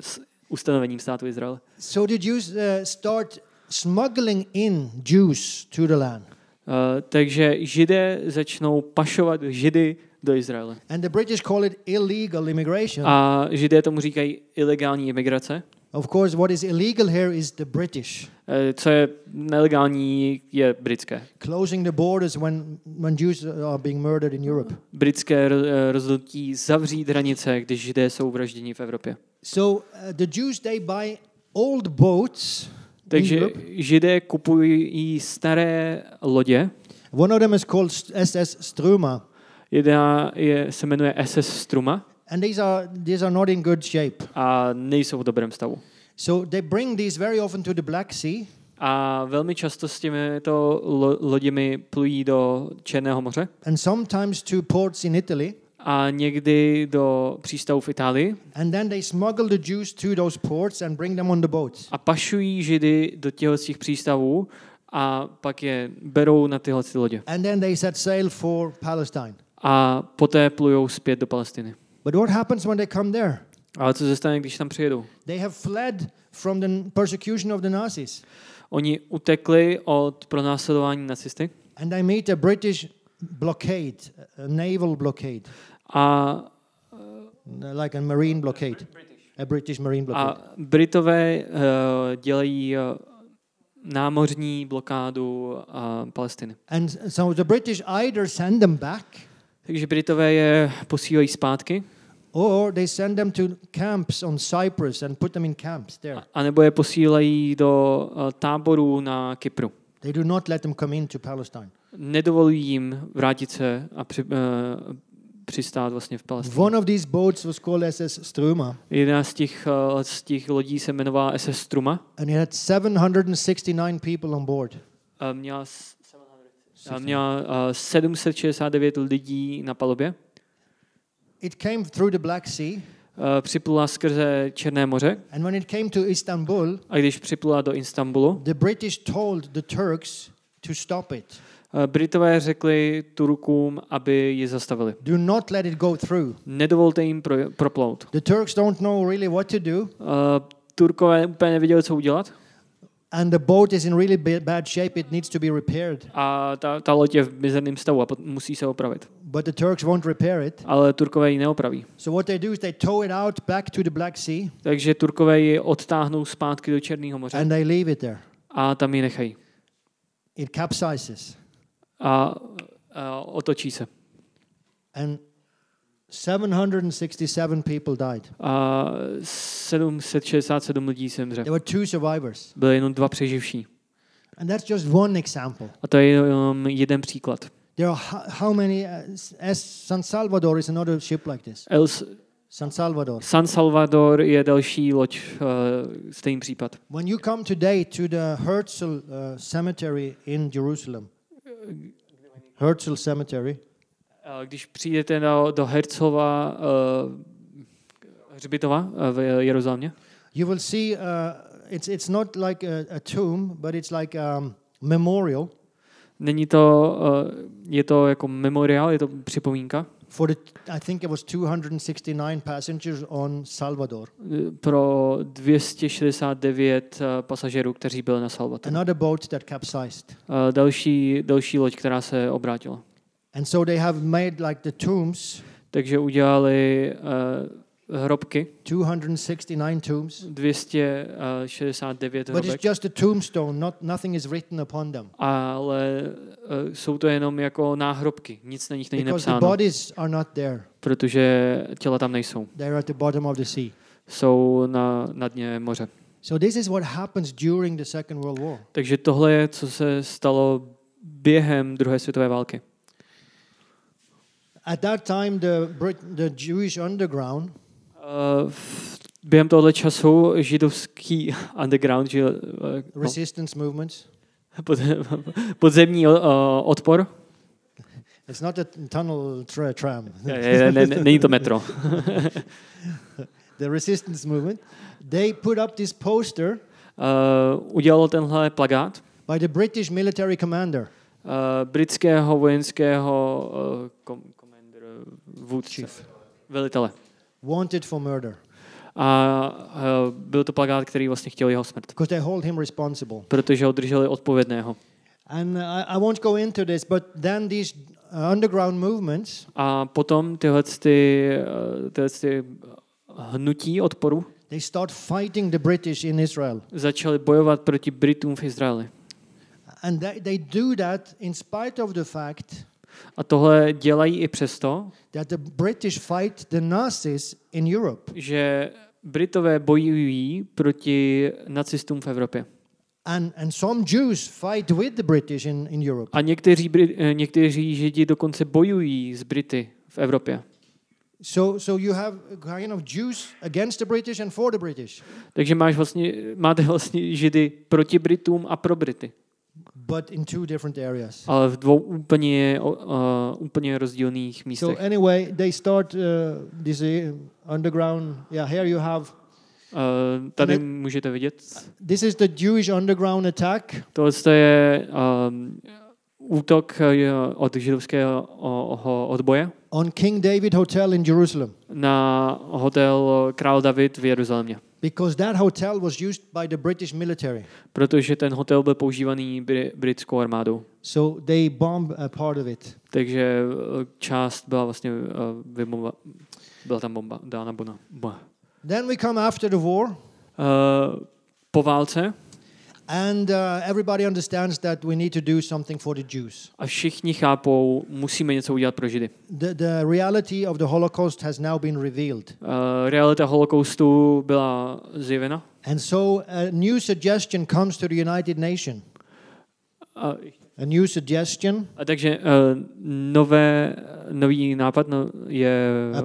s ustanovením státu Izraele. So the Jews uh, start smuggling in Jews to the land. Uh, takže židé začnou pašovat židy do Izraele. And the British call it illegal immigration. A židé tomu říkají ilegální imigrace. Of course, what is illegal here is the British Eh, Co je nelegální, je britské. closing the borders when, when Jews are being murdered in Europe. Britské eh, rozhodnutí zavřít hranice, když židé jsou vražděni v Evropě. So uh, the Jews, they buy old boats Takže židé kupují staré lodě. One of them is called SS Struma. Jedna je, se jmenuje SS Struma and these are these are not in good shape. a nejsou v dobrém stavu. So they bring these very often to the Black Sea, A velmi často s těmito lo- loděmi plují do Černého moře and sometimes to ports in Italy, a někdy do přístavu v Itálii and then they smuggle the Jews to those ports and bring them on the boats. a pašují židy do těchto těch přístavů a pak je berou na tyhle ty lodě. And then they set sail for Palestine. A poté plujou zpět do Palestiny. But what happens when they come there? Ale co se stane, když tam přijedou? They have fled from the persecution of the Nazis, Oni utekli od pronásledování nacisty and they meet a British blockade, a naval blockade, a, like a marine blockade, a British marine blockade. a Britové uh, dělají uh, námořní blokádu uh, Palestiny. And so the British either send them back Takže Britové je posílají zpátky, or they send them to camps on Cyprus and put them in camps there. anebo je posílají do uh, táborů na Kypru. They do not let them come into Palestine. Nedovolují jim vrátit se a při, uh, přistát vlastně v Palestině. One of these boats was called SS Struma, Jedna z těch, uh, z těch lodí se jmenovala SS Struma. and it had 769 people on board. Uh, měla, uh, měla uh, 769 lidí na palubě. It came through the Black Sea, Uh, připlula skrze Černé moře and when it came to Istanbul, a když připlula do Istanbulu, the British told the Turks to stop it. uh, Britové řekli Turkům, aby ji zastavili. Do not let it go through. Nedovolte jim pro, proplout. The Turks don't know really what to do, Uh, Turkové úplně nevěděli, co udělat and the boat is in really ba- bad shape. It needs to be repaired. a ta, ta loď je v mizerném stavu a musí se opravit. But the Turks won't repair it. Ale Turkové ji neopraví. So what they do is they tow it out back to the Black Sea Takže Turkové ji odtáhnou zpátky do Černého moře and they leave it there. a tam ji nechají. It capsizes. A, a otočí se. And 767 people died. A 767 lidí zemře. There were two survivors. Byly jenom dva přeživší. And that's just one example. A to je jenom jeden příklad. There are ho- how many? Uh, as San Salvador is another ship like this. El San Salvador. San Salvador je další loď, uh, stejný případ. When you come today to the Herzl uh, Cemetery in Jerusalem, Herzl Cemetery, Když přijdete do, do Hercova uh, hřbitova uh, v Jeruzalémě, you will see uh, it's it's not like a, a tomb, but it's like a um, memorial není to, uh, je to jako memoriál, je to připomínka for the. I think it was 269 passengers on Salvador. pro 269 uh, pasažerů, kteří byli na Salvatoru. Another boat that capsized, Uh, další, další loď, která se obrátila. And so they have made like the tombs, Takže udělali uh, hrobky, 269 tombs, 269 but it's hrobek, just a tombstone. Not nothing is written upon them ale uh, jsou to jenom jako náhrobky, nic na nich není because the napsáno, bodies are not there. protože těla tam nejsou. They're at the bottom of the sea. Jsou na, na dně moře. So this is what happens during the Second World War. Takže tohle je, co se stalo během druhé světové války. At that time, the Brit- the Jewish underground Uh, v- během tohle času židovský (laughs) underground, žil, uh, no, resistance movements. pod, (laughs) podzemní uh, odpor, It's not a tunnel tra- tram. (laughs) ne, ne, ne, není to metro, the resistance movement. They put up this poster uh, udělalo tenhle plagát by the British military commander, uh, britského vojenského uh, kom, vůdce, velitele. wanted for murder, A uh, byl to plagát, který vlastně chtěl jeho smrt, because they hold him responsible. protože ho drželi odpovědného. And I, I won't go into this, but then these underground movements A potom tyhle, ty, tyhle ty hnutí odporu they start fighting the British in Israel, začali bojovat proti Britům v Izraeli. and they, they do that in spite of the fact A tohle dělají i přesto, that the British fight the Nazis in Europe. že Britové bojují proti nacistům v Evropě. And, and some Jews fight with the British in, in Europe. A někteří, eh, někteří Židi dokonce bojují s Brity v Evropě. So, so you have kind of Jews against the British and for the British. Takže máš vlastně, máte vlastně židy proti Britům a pro Brity. But in two different areas. Ale v dvou úplně, uh, úplně rozdílných místech. So anyway, they start uh, this uh, underground. Yeah, here you have. Uh, tady And můžete vidět. This is the Jewish underground attack. Tohle je um, útok uh, od židovského odboje on King David Hotel in Jerusalem. na hotel Král David v Jeruzalémě. Because that hotel was used by the British military. Protože ten hotel byl používaný bri- britskou armádou. So they bombed a part of it. Takže uh, část byla vlastně uh, vybomba, byla tam bomba dána bona. Bo. Then we come after the war, Uh, po válce and uh, everybody understands that we need to do something for the Jews. a všichni chápou, musíme něco udělat pro Židy. The, the reality of the Holocaust has now been revealed. Uh, realita holokaustu byla zjevena. And so a new suggestion comes to the United Nations. A, A new suggestion, a takže uh, nové, nový nápad no, je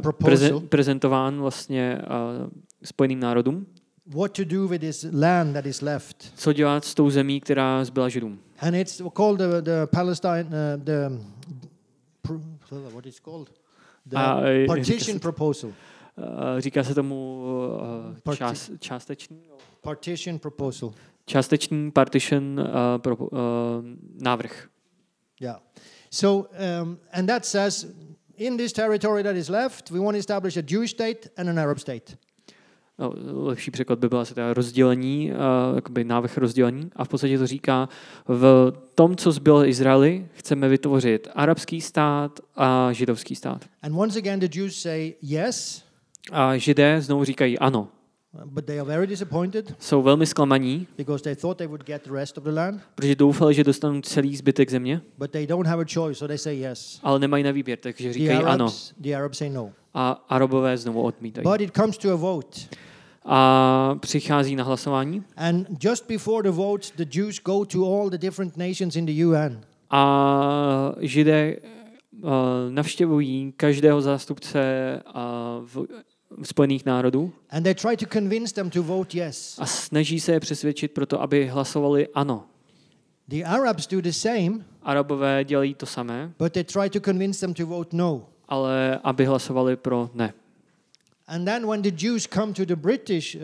proposal. prezentován vlastně uh, Spojeným národům. What to do with this land that is left. Co dělat s tou zemí, která zbyla Židům. And it's called the, the Palestine, uh, the, what is called? The A, eh, partition proposal. Uh, říká se tomu uh, Parti- část, částečný, Partition proposal. částečný partition uh, pro, uh, návrh. Yeah. So, um, and that says in this territory that is left, we want to establish a Jewish state and an Arab state. No, lepší překlad by byla asi teda rozdělení, uh, jakoby návrh rozdělení. A v podstatě to říká, v tom, co zbylo Izraeli, chceme vytvořit arabský stát a židovský stát. And once again, the Jews say yes, A židé znovu říkají ano. but they are very disappointed Jsou velmi zklamaní, because they thought they would get the rest of the land, protože doufali, že dostanou celý zbytek země, but they don't have a choice, so they say yes. ale nemají na výběr, takže The říkají ano. Arabs, the Arabs say no. A Arabové znovu odmítají. But it comes to a vote. A přichází na hlasování And just before the vote, the Jews go to all the different nations in the UN. a židé uh, navštěvují každého zástupce uh, v, v Spojených národů And they try to convince them to vote yes. a snaží se je přesvědčit pro to, aby hlasovali ano. The Arabs do the same, Arabové dělají to samé, but they try to convince them to vote no. ale aby hlasovali pro ne. And then when the Jews come to the British uh,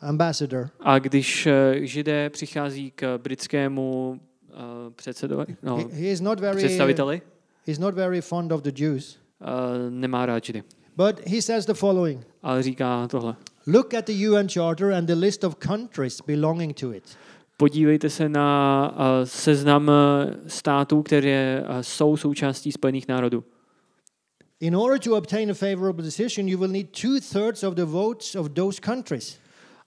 ambassador, A když uh, židé přichází k britskému uh, předsedovi, no, he, he is not very představiteli, he's not very fond of the Jews. uh, nemá rád židy. But he says the following. Ale říká tohle. Look at the UN Charter and the list of countries belonging to it. Podívejte se na uh, seznam států, které uh, jsou součástí Spojených národů. In order to obtain a favorable decision, you will need two thirds of the votes of those countries.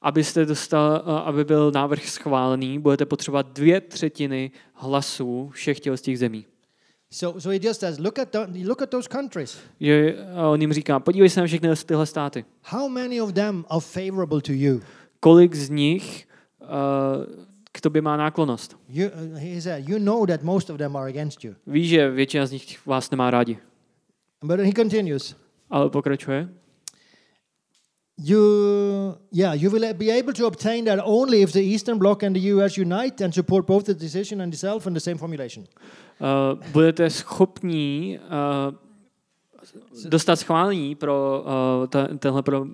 Abyste dostal, uh, aby byl návrh schválený, budete potřebovat dvě třetiny hlasů všech těch, z těch zemí. So, so he just says, look at, the, look at those countries. Že uh, on jim říká, podívej se na všechny tyhle státy. How many of them are favorable to you? Kolik z nich uh, k tobě má náklonost? you he said, you know that most of them are against you. Víš, že většina z nich vás nemá rádi. But he continues. Ale pokračuje. You, yeah, you will be able to obtain that only if the Eastern Bloc and the US unite and support both the decision and itself in the same formulation. Uh, budete schopní uh, dostat schválení pro uh, te, tenhle pro, uh,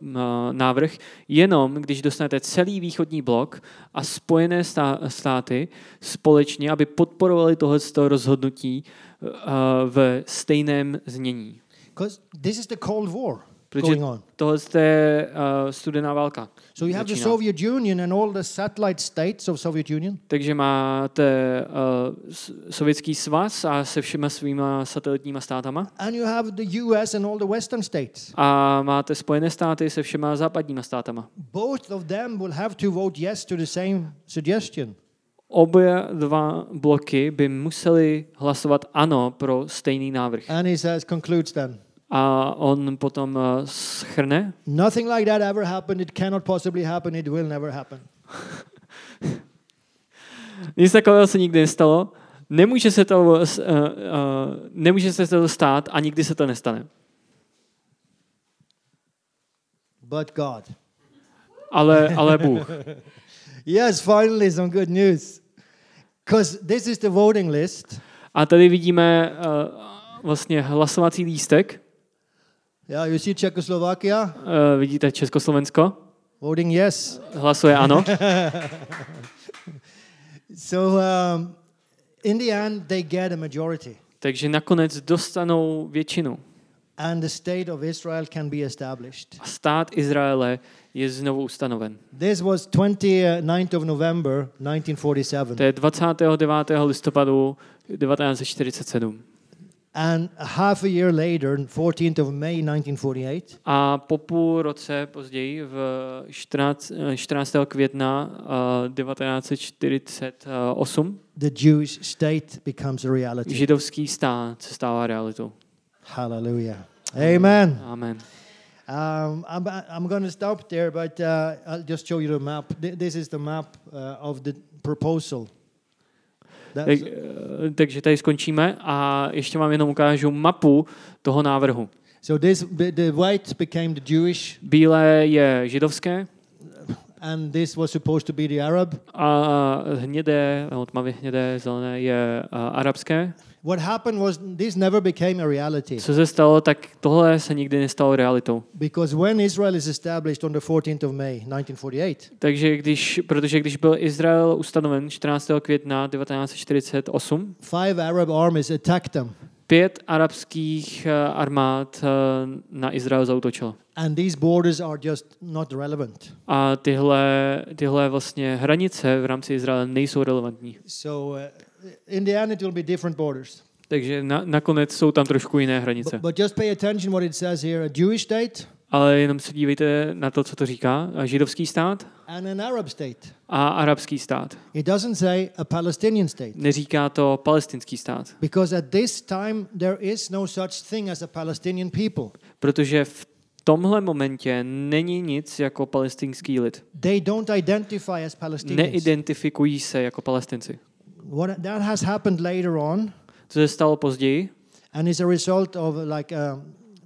návrh jenom, když dostanete celý východní blok a spojené stá, státy společně, aby podporovali tohle rozhodnutí uh, v stejném znění. This is the Cold War Protože going on. tohle je uh, studená válka. So you have the. Soviet Union and all the satellite states of Soviet Union. Takže máte uh, sovětský svaz a se všema svýma satelitníma státama. And you have the US and all the Western states. A máte Spojené státy se všema západníma státama. Both of them will have to vote yes to the same suggestion. Obě dva bloky by museli hlasovat ano pro stejný návrh. And he says, concludes then, A on potom uh, schrne, nothing like that ever happened. It cannot possibly happen. It will never happen. (laughs) nic takového se nikdy nestalo, nemůže se to, uh, uh, nemůže se to stát a nikdy se to nestane. but God. ale, ale Bůh. (laughs) Yes, finally some good news. Because this is the voting list. A tady vidíme uh, vlastně hlasovací lístek. Yeah, you see Czechoslovakia Uh, vidíte Československo? voting yes. Hlasuje ano. (laughs) So um, in the end, they get a majority, Takže nakonec dostanou většinu. And the state of Israel can be established. A stát Izraele je znovu ustanoven. This was 29th of November, 1947. To je 29. listopadu 1947. And half a year later, 14th of May 1948, A po půl roce později, v 14, eh, 14. května eh, 1948, the Jewish state becomes a reality. židovský stát se stává realitou. Hallelujah. Amen. Amen. Um, I'm, I'm going to stop there, but uh, I'll just show you the map. Th- This is the map uh, of the proposal. Tak, That's, eh, takže tady skončíme a ještě vám jenom ukážu mapu toho návrhu. so this the white became the Jewish, Bílé je židovské and this was supposed to be the Arab. a hnědé, nebo tmavě hnědé, zelené je a, arabské. What happened was this never became a reality Co se stalo, tak tohle se nikdy nestalo realitou. because when Israel is established on the 14th of May 1948, Takže když, protože když byl Izrael ustanoven 14. května 1948, five Arab armies attacked them, pět arabských eh, armád eh, na Izrael zautočilo. and these borders are just not relevant. A tyhle, tyhle vlastně hranice v rámci Izraele nejsou relevantní. So uh, in the end, it will be different borders. Takže na, nakonec jsou tam trošku jiné hranice. But, but just pay attention what it says here: a Jewish state Ale jenom se dívejte na to, co to říká. A Židovský stát and an Arab state. a arabský stát. It doesn't say a Palestinian state Neříká to palestinský stát. because at this time there is no such thing as a Palestinian people. Protože v tomhle momentě není nic jako palestinský lid. They don't identify as Palestinians. Neidentifikují se jako palestinci. What that has happened later on, Co se stalo později, and is a result of like a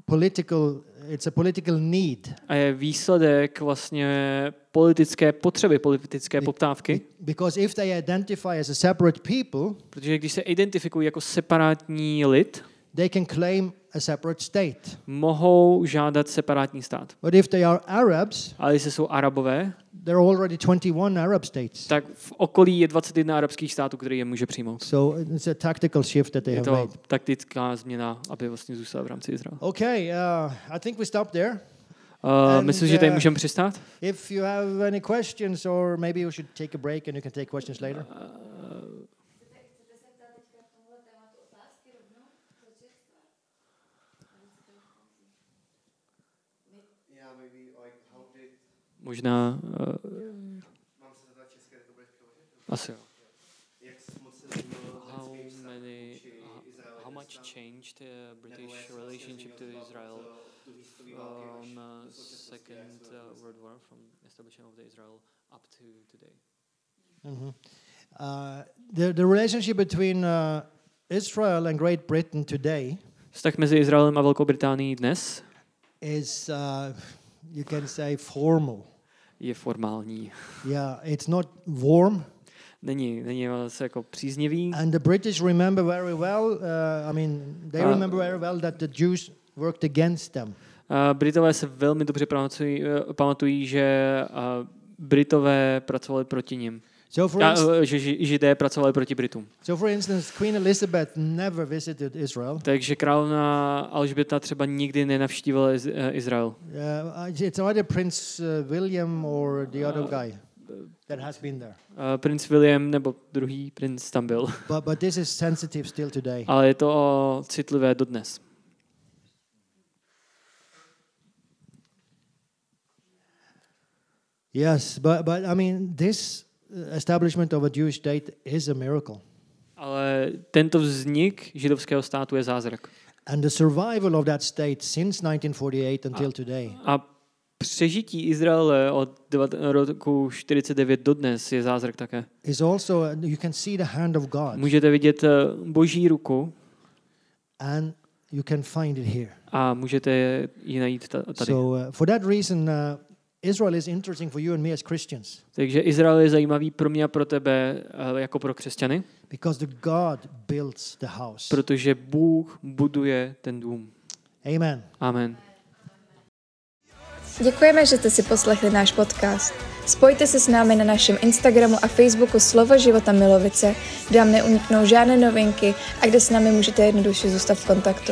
political. It's a political need. A je výsledek vlastně politické potřeby, politické poptávky, because if they identify as a separate people, protože když se identifikují jako separátní lid, they can claim a separate state. mohou žádat separátní stát. But if they are Arabs, Ale jestli jsou arabové, there are already 21 Arab states. tak v okolí je 21 arabských států, který je může přijmout. So it's a tactical shift that they Je have to made. taktická změna, aby vlastně zůstala v rámci Izraele. Okay, uh, I think we stop there. Uh, And, myslím, že tady uh, můžeme přistát. If you have any questions, or maybe you should take a break and you can take questions later. Chcete se ptát teďka k tomuhle tématu otázky rovnou? Protesta? Yeah, maybe like how did Možná uh, asi jo. Jak moc se změnil How many, how much changed the British jak se relationship to změnil Israel do uh, Second uh, vlastně- World War from establishment of the Israel up to today? Mhm. Uh, the, the relationship between uh, Israel and Great Britain today Vztah mezi Izraelem a Velkou Británií dnes is, uh, you can say, formal. je formální. Yeah, it's not warm. Není, není se jako příznivý. And the British remember very well, uh, I mean, they Uh, remember very well that the Jews worked against them. A Britové se velmi dobře pamatují, eh, pamatují že uh, Britové pracovali proti nim. So for, A, eh, že Ži- Židé pracovali proti Britům. so for instance, Queen Elizabeth never visited Israel. Takže královna Alžběta třeba nikdy nenavštívila eh, Izrael. Uh, it's either Prince uh, William or the other guy that has been there. Uh, princ William nebo druhý princ tam byl. (laughs) But, but this is sensitive still today. Ale je to citlivé dodnes. Yes, but, but I mean, this establishment of a Jewish state is a miracle. Ale tento vznik židovského státu je zázrak. And the survival of that state since 1948 until today A přežití Izraele od roku 49 do dnes je zázrak také. is also, you can see the hand of God. Můžete vidět eh, boží ruku And you can find it here. a můžete ji najít ta- tady. So uh, for that reason, uh, Israel is interesting for you and me as Christians Takže Izrael je zajímavý pro mě a pro tebe eh, jako pro křesťany, because the God builds the house. protože Bůh buduje ten dům. Amen. Amen. Děkujeme, že jste si poslechli náš podcast. Spojte se s námi na našem Instagramu a Facebooku Slovo života Milovice, kde vám neuniknou žádné novinky a kde s námi můžete jednoduše zůstat v kontaktu.